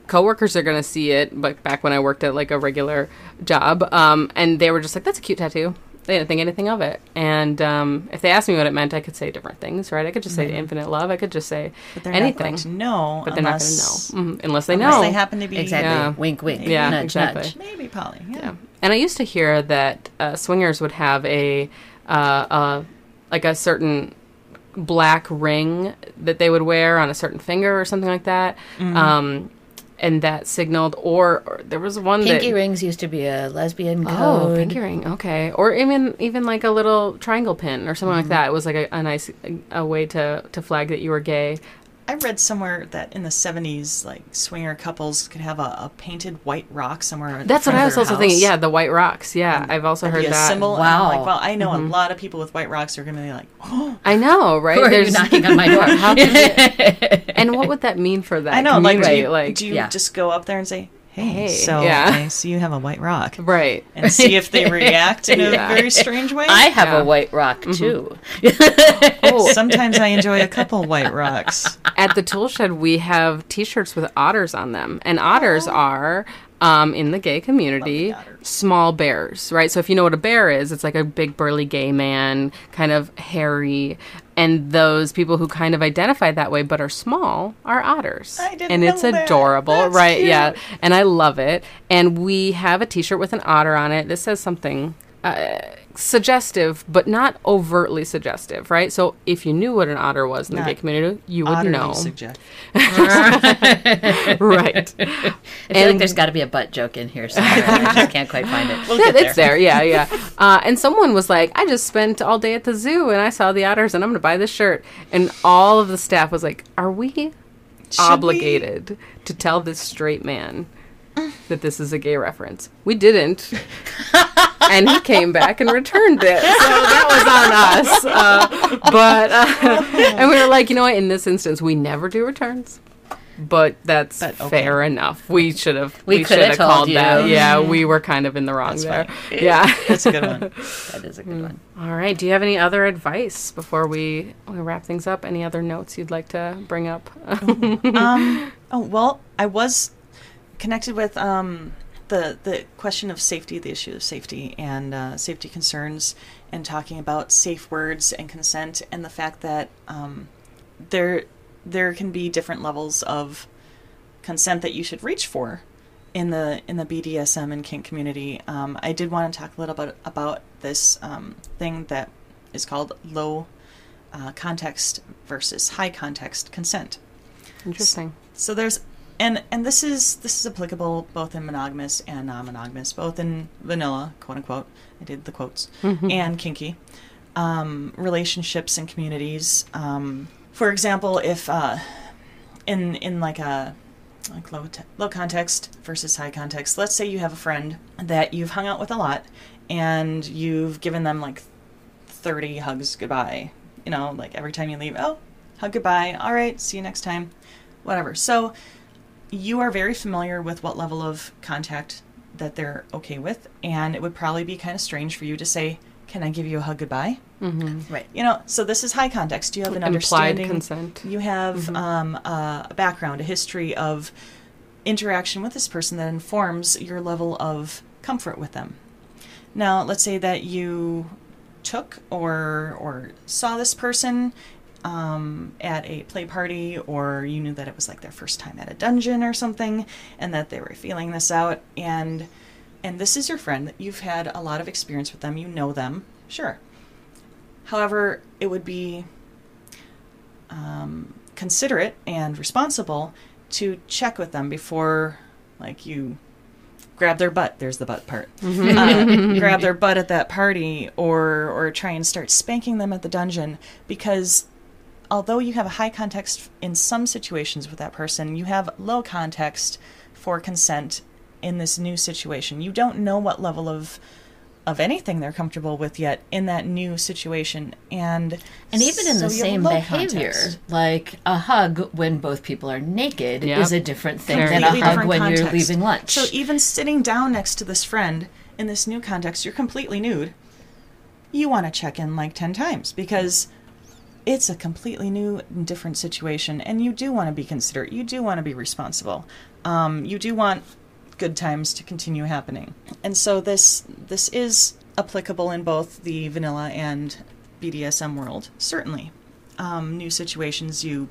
Coworkers are going to see it, but back when I worked at like a regular job, um, and they were just like, "That's a cute tattoo." They didn't think anything of it, and um, if they asked me what it meant, I could say different things, right? I could just say infinite love. I could just say But they're anything not going to know. but they're unless, not going to know mm, unless they unless know. they happen to be Exactly. Yeah. Wink, wink. Yeah, nudge, exactly. nudge. maybe poly. Yeah. Yeah. And I used to hear that uh, swingers would have a uh, uh, like a certain black ring that they would wear on a certain finger or something like that. Mm-hmm. Um, and that signaled, or, or there was one Pinky that. rings used to be a lesbian Oh, pinky ring. Okay, or even even like a little triangle pin or something Mm-hmm. like that. It was like a, a nice a, a way to to flag that you were gay. I read somewhere that in the 70s, like swinger couples could have a, a painted white rock somewhere. That's what I was also house. thinking. Yeah, the white rocks. Yeah, And I've also heard that. symbol. Wow. like, well, I know Mm-hmm. a lot of people with white rocks are going to be like, oh, I know, right? Who are you knocking on my door? How you- and what would that mean for that? I know. Like, do you, like, do you yeah. just go up there and say, hey, Hey, so yeah. I see you have a white rock, right? and see if they react in a Yeah. very strange way? I have Yeah. a white rock mm-hmm. too. Oh, Sometimes I enjoy a couple white rocks. at the tool shed, we have T-shirts with otters on them, and otters oh. are. Um, in the gay community, Love the otters. small bears, right? So if you know what a bear is, it's like a big burly gay man, kind of hairy, and those people who kind of identify that way but are small are otters. I didn't and it's that. adorable, right? cute. Yeah, and I love it. And we have a T-shirt with an otter on it. This says something uh, suggestive, but not overtly suggestive, right? So if you knew what an otter was in the gay community, you would know, suggest- right? I feel like And- there's got to be a butt joke in here somewhere. I just can't quite find it. We'll Yeah, get it's there. Yeah, yeah. Uh, and someone was like, "I just spent all day at the zoo and I saw the otters, and I'm going to buy this shirt." And all of the staff was like, "Are we Should obligated to tell this straight man that this is a gay reference?" We didn't, and he came back and returned it. So that was on us. Uh, but uh, and we were like, you know what? In this instance, we never do returns. But that's But okay. fair enough. We should have. We should coulda called you. that. Yeah, we were kind of in the wrong That's there. funny. Yeah. That's a good one. That is a good one. All right. Do you have any other advice before we, we wrap things up? Any other notes you'd like to bring up? um, oh well, I was connected with um, the the question of safety, the issue of safety and uh, safety concerns, and talking about safe words and consent, and the fact that um, there there can be different levels of consent that you should reach for in the in the BDSM and kink community. Um, I did want to talk a little bit about this um, thing that is called low uh, context versus high context consent. Interesting. So there's and and this is this is applicable both in monogamous and non-monogamous, both in vanilla, quote unquote. I did the quotes and kinky um, relationships and communities. Um, for example, if uh, in in like a like low te- low context versus high context, let's say you have a friend that you've hung out with a lot, and you've given them like thirty hugs goodbye. You know, like every time you leave, oh, hug goodbye. All right, see you next time. Whatever. So you are very familiar with what level of contact that they're okay with, and it would probably be kind of strange for you to say, "Can I give you a hug goodbye?" Mm-hmm. Right. You know, so this is high context. You have an Implied understanding. consent. You have um, uh, a background, a history of interaction with this person that informs your level of comfort with them. Now, let's say that you took or or saw this person um, at a play party, or you knew that it was like their first time at a dungeon or something, and that they were feeling this out, and and this is your friend. That you've had a lot of experience with them. You know them, sure. However, it would be um, considerate and responsible to check with them before, like you grab their butt. There's the butt part. Uh, grab their butt at that party, or or try and start spanking them at the dungeon because although you have a high context in some situations with that person, you have low context for consent in this new situation. You don't know what level of of anything they're comfortable with yet in that new situation and And even in so the same behavior, context. like a hug when both people are naked Yep. is a different thing Very than a hug different when you're leaving lunch. So even sitting down next to this friend in this new context, you're completely nude. You want to check in like 10 times because it's a completely new and different situation and you do want to be considerate. You do want to be responsible. Um, you do want good times to continue happening. And so this this is applicable in both the vanilla and BDSM world, certainly. Um, new situations you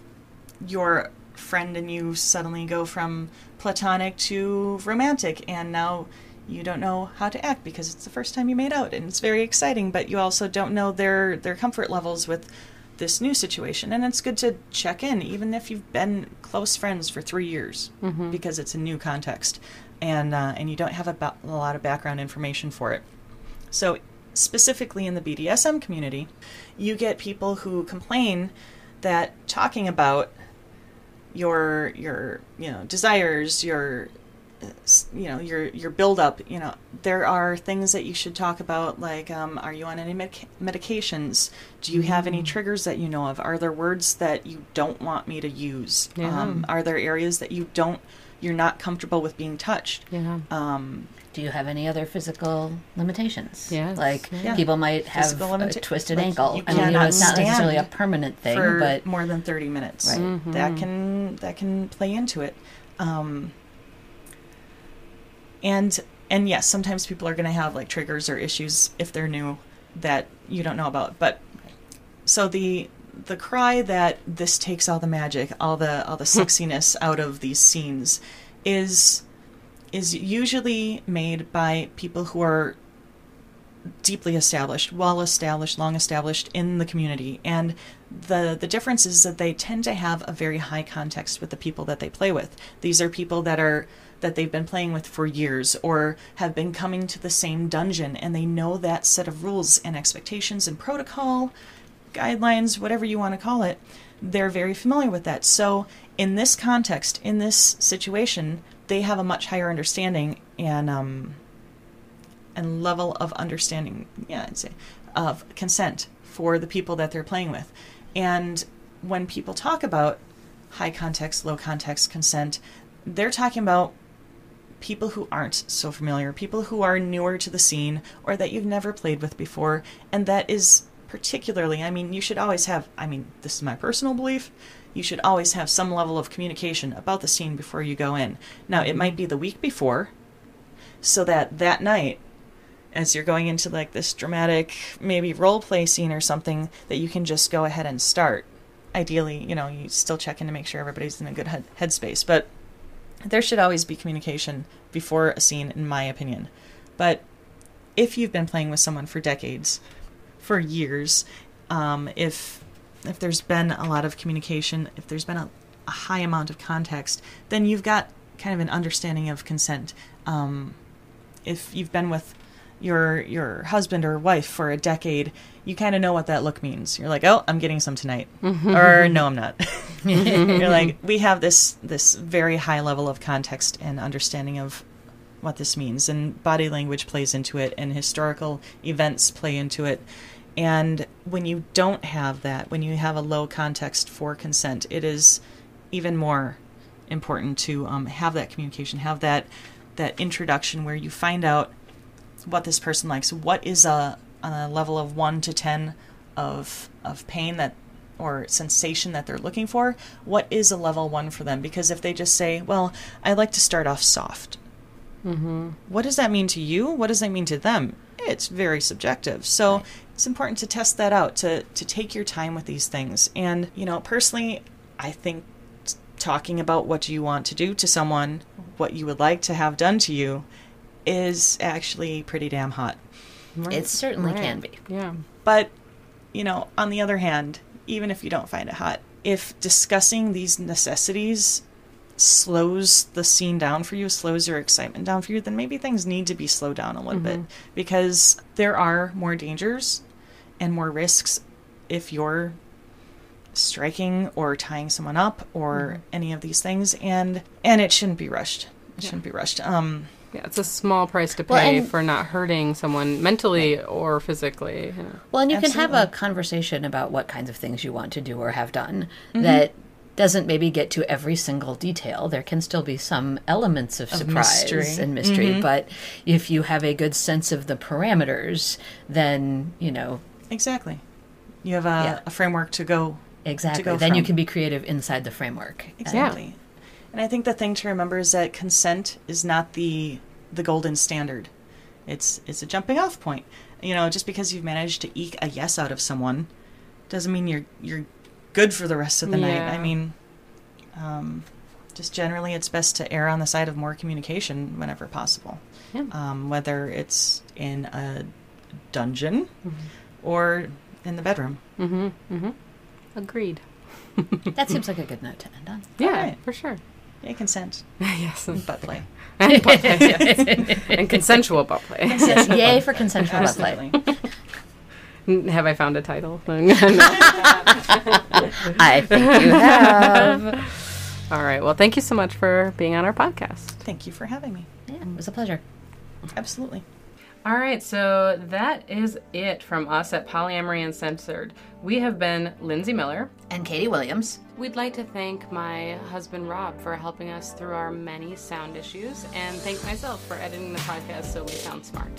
your friend and you suddenly go from platonic to romantic and now you don't know how to act because it's the first time you made out and it's very exciting but you also don't know their their comfort levels with this new situation and it's good to check in even if you've been close friends for three years because it's a new context and uh, and you don't have a, ba- a lot of background information for it. So, specifically in the BDSM community, you get people who complain that talking about your your you know desires, your uh, you know your your build up, you know, there are things that you should talk about like um, are you on any medic- medications? Do you have any triggers that you know of? Are there words that you don't want me to use? Yeah. Um, are there areas that you don't you're not comfortable with being touched? Yeah. Um, Do you have any other physical limitations? Yes, Like yeah. people might have Physical a twisted like, ankle. you I mean, you know, it's not necessarily a permanent thing, for but more than 30 minutes. Right. Mm-hmm. That can that can play into it. Um, and and yes, sometimes people are going to have like triggers or issues if they're new that you don't know about. But so the the cry that this takes all the magic, all the all the hmm. sexiness out of these scenes is is usually made by people who are deeply established, well established, long established in the community. And the the difference is that they tend to have a very high context with the people that they play with. These are people that are that they've been playing with for years or have been coming to the same dungeon and they know that set of rules and expectations and protocol, guidelines, whatever you want to call it. They're very familiar with that. So in this context, in this situation, they have a much higher understanding and um, and level of understanding, yeah, I'd say, of consent for the people that they're playing with. And when people talk about high context, low context consent, they're talking about people who aren't so familiar, people who are newer to the scene or that you've never played with before. And that is particularly, I mean, you should always have, I mean, this is my personal belief. You should always have some level of communication about the scene before you go in. Now, it might be the week before, so that that night as you're going into like this dramatic maybe role play scene or something that you can just go ahead and start ideally you know you still check in to make sure everybody's in a good head headspace but there should always be communication before a scene in my opinion. But if you've been playing with someone for decades for years um, if if there's been a lot of communication if there's been a, a high amount of context then you've got kind of an understanding of consent. Um, if you've been with your your husband or wife for a decade, you kind of know what that look means. You're like, "Oh, I'm getting some tonight," or "No, I'm not." You're like, we have this this very high level of context and understanding of what this means, and body language plays into it, and historical events play into it. And when you don't have that, when you have a low context for consent, it is even more important to um, have that communication, have that that introduction where you find out what this person likes. What is a, a level of one to ten of of pain that or sensation that they're looking for? What is a level one for them? Because if they just say, "Well, I like to start off soft," Mm-hmm. what does that mean to you? What does that mean to them? It's very subjective. So it's important to test that out, to, to take your time with these things. And, you know, personally, I think talking about what you want to do to someone, what you would like to have done to you, is actually pretty damn hot. it certainly can be. Yeah. But, you know, on the other hand, even if you don't find it hot, if discussing these necessities slows the scene down for you, slows your excitement down for you, then maybe things need to be slowed down a little bit because there are more dangers and more risks if you're striking or tying someone up or any of these things and and it shouldn't be rushed. It shouldn't be rushed. Um Yeah, it's a small price to pay Well, for not hurting someone mentally or physically. you know. Well, and you can have a conversation about what kinds of things you want to do or have done mm-hmm. that doesn't maybe get to every single detail. There can still be some elements of, surprise mystery. and mystery, mm-hmm. but if you have a good sense of the parameters, then, you know, exactly. You have a, Yeah. a framework to go exactly. to go Then you can be creative inside the framework. Exactly. And I think the thing to remember is that consent is not the the golden standard. It's it's a jumping off point. You know, just because you've managed to eke a yes out of someone doesn't mean you're you're good for the rest of the night. I mean, um, just generally, it's best to err on the side of more communication whenever possible. Yeah. Um, whether it's in a dungeon or in the bedroom. Mm-hmm. Mm-hmm. Agreed. That seems like a good note to end on. Yeah, Alright. for sure. Yeah, consent, yes. butt play. And, butt play, yes. and consensual butt play. Yes, yay for consensual butt play. Have I found a title? I think you have. All right. Well, thank you so much for being on our podcast. Thank you for having me. Yeah, it was a pleasure. Absolutely. All right, so that is it from us at Polyamory Uncensored. We have been Lindsay Miller. And Katie Williams. We'd like to thank my husband Rob for helping us through our many sound issues, and thank myself for editing the podcast so we sound smart.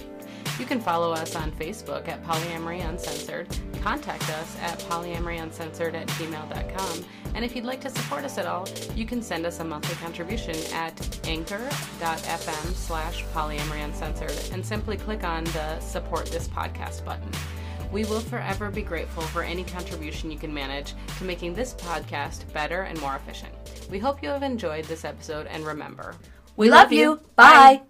You can follow us on Facebook at Polyamory Uncensored, contact us at polyamoryuncensored at gmail.com, and if you'd like to support us at all, you can send us a monthly contribution at anchor.fm slash polyamoryuncensored and simply click on the support this podcast button. We will forever be grateful for any contribution you can manage to making this podcast better and more efficient. We hope you have enjoyed this episode and remember, We love you. Bye.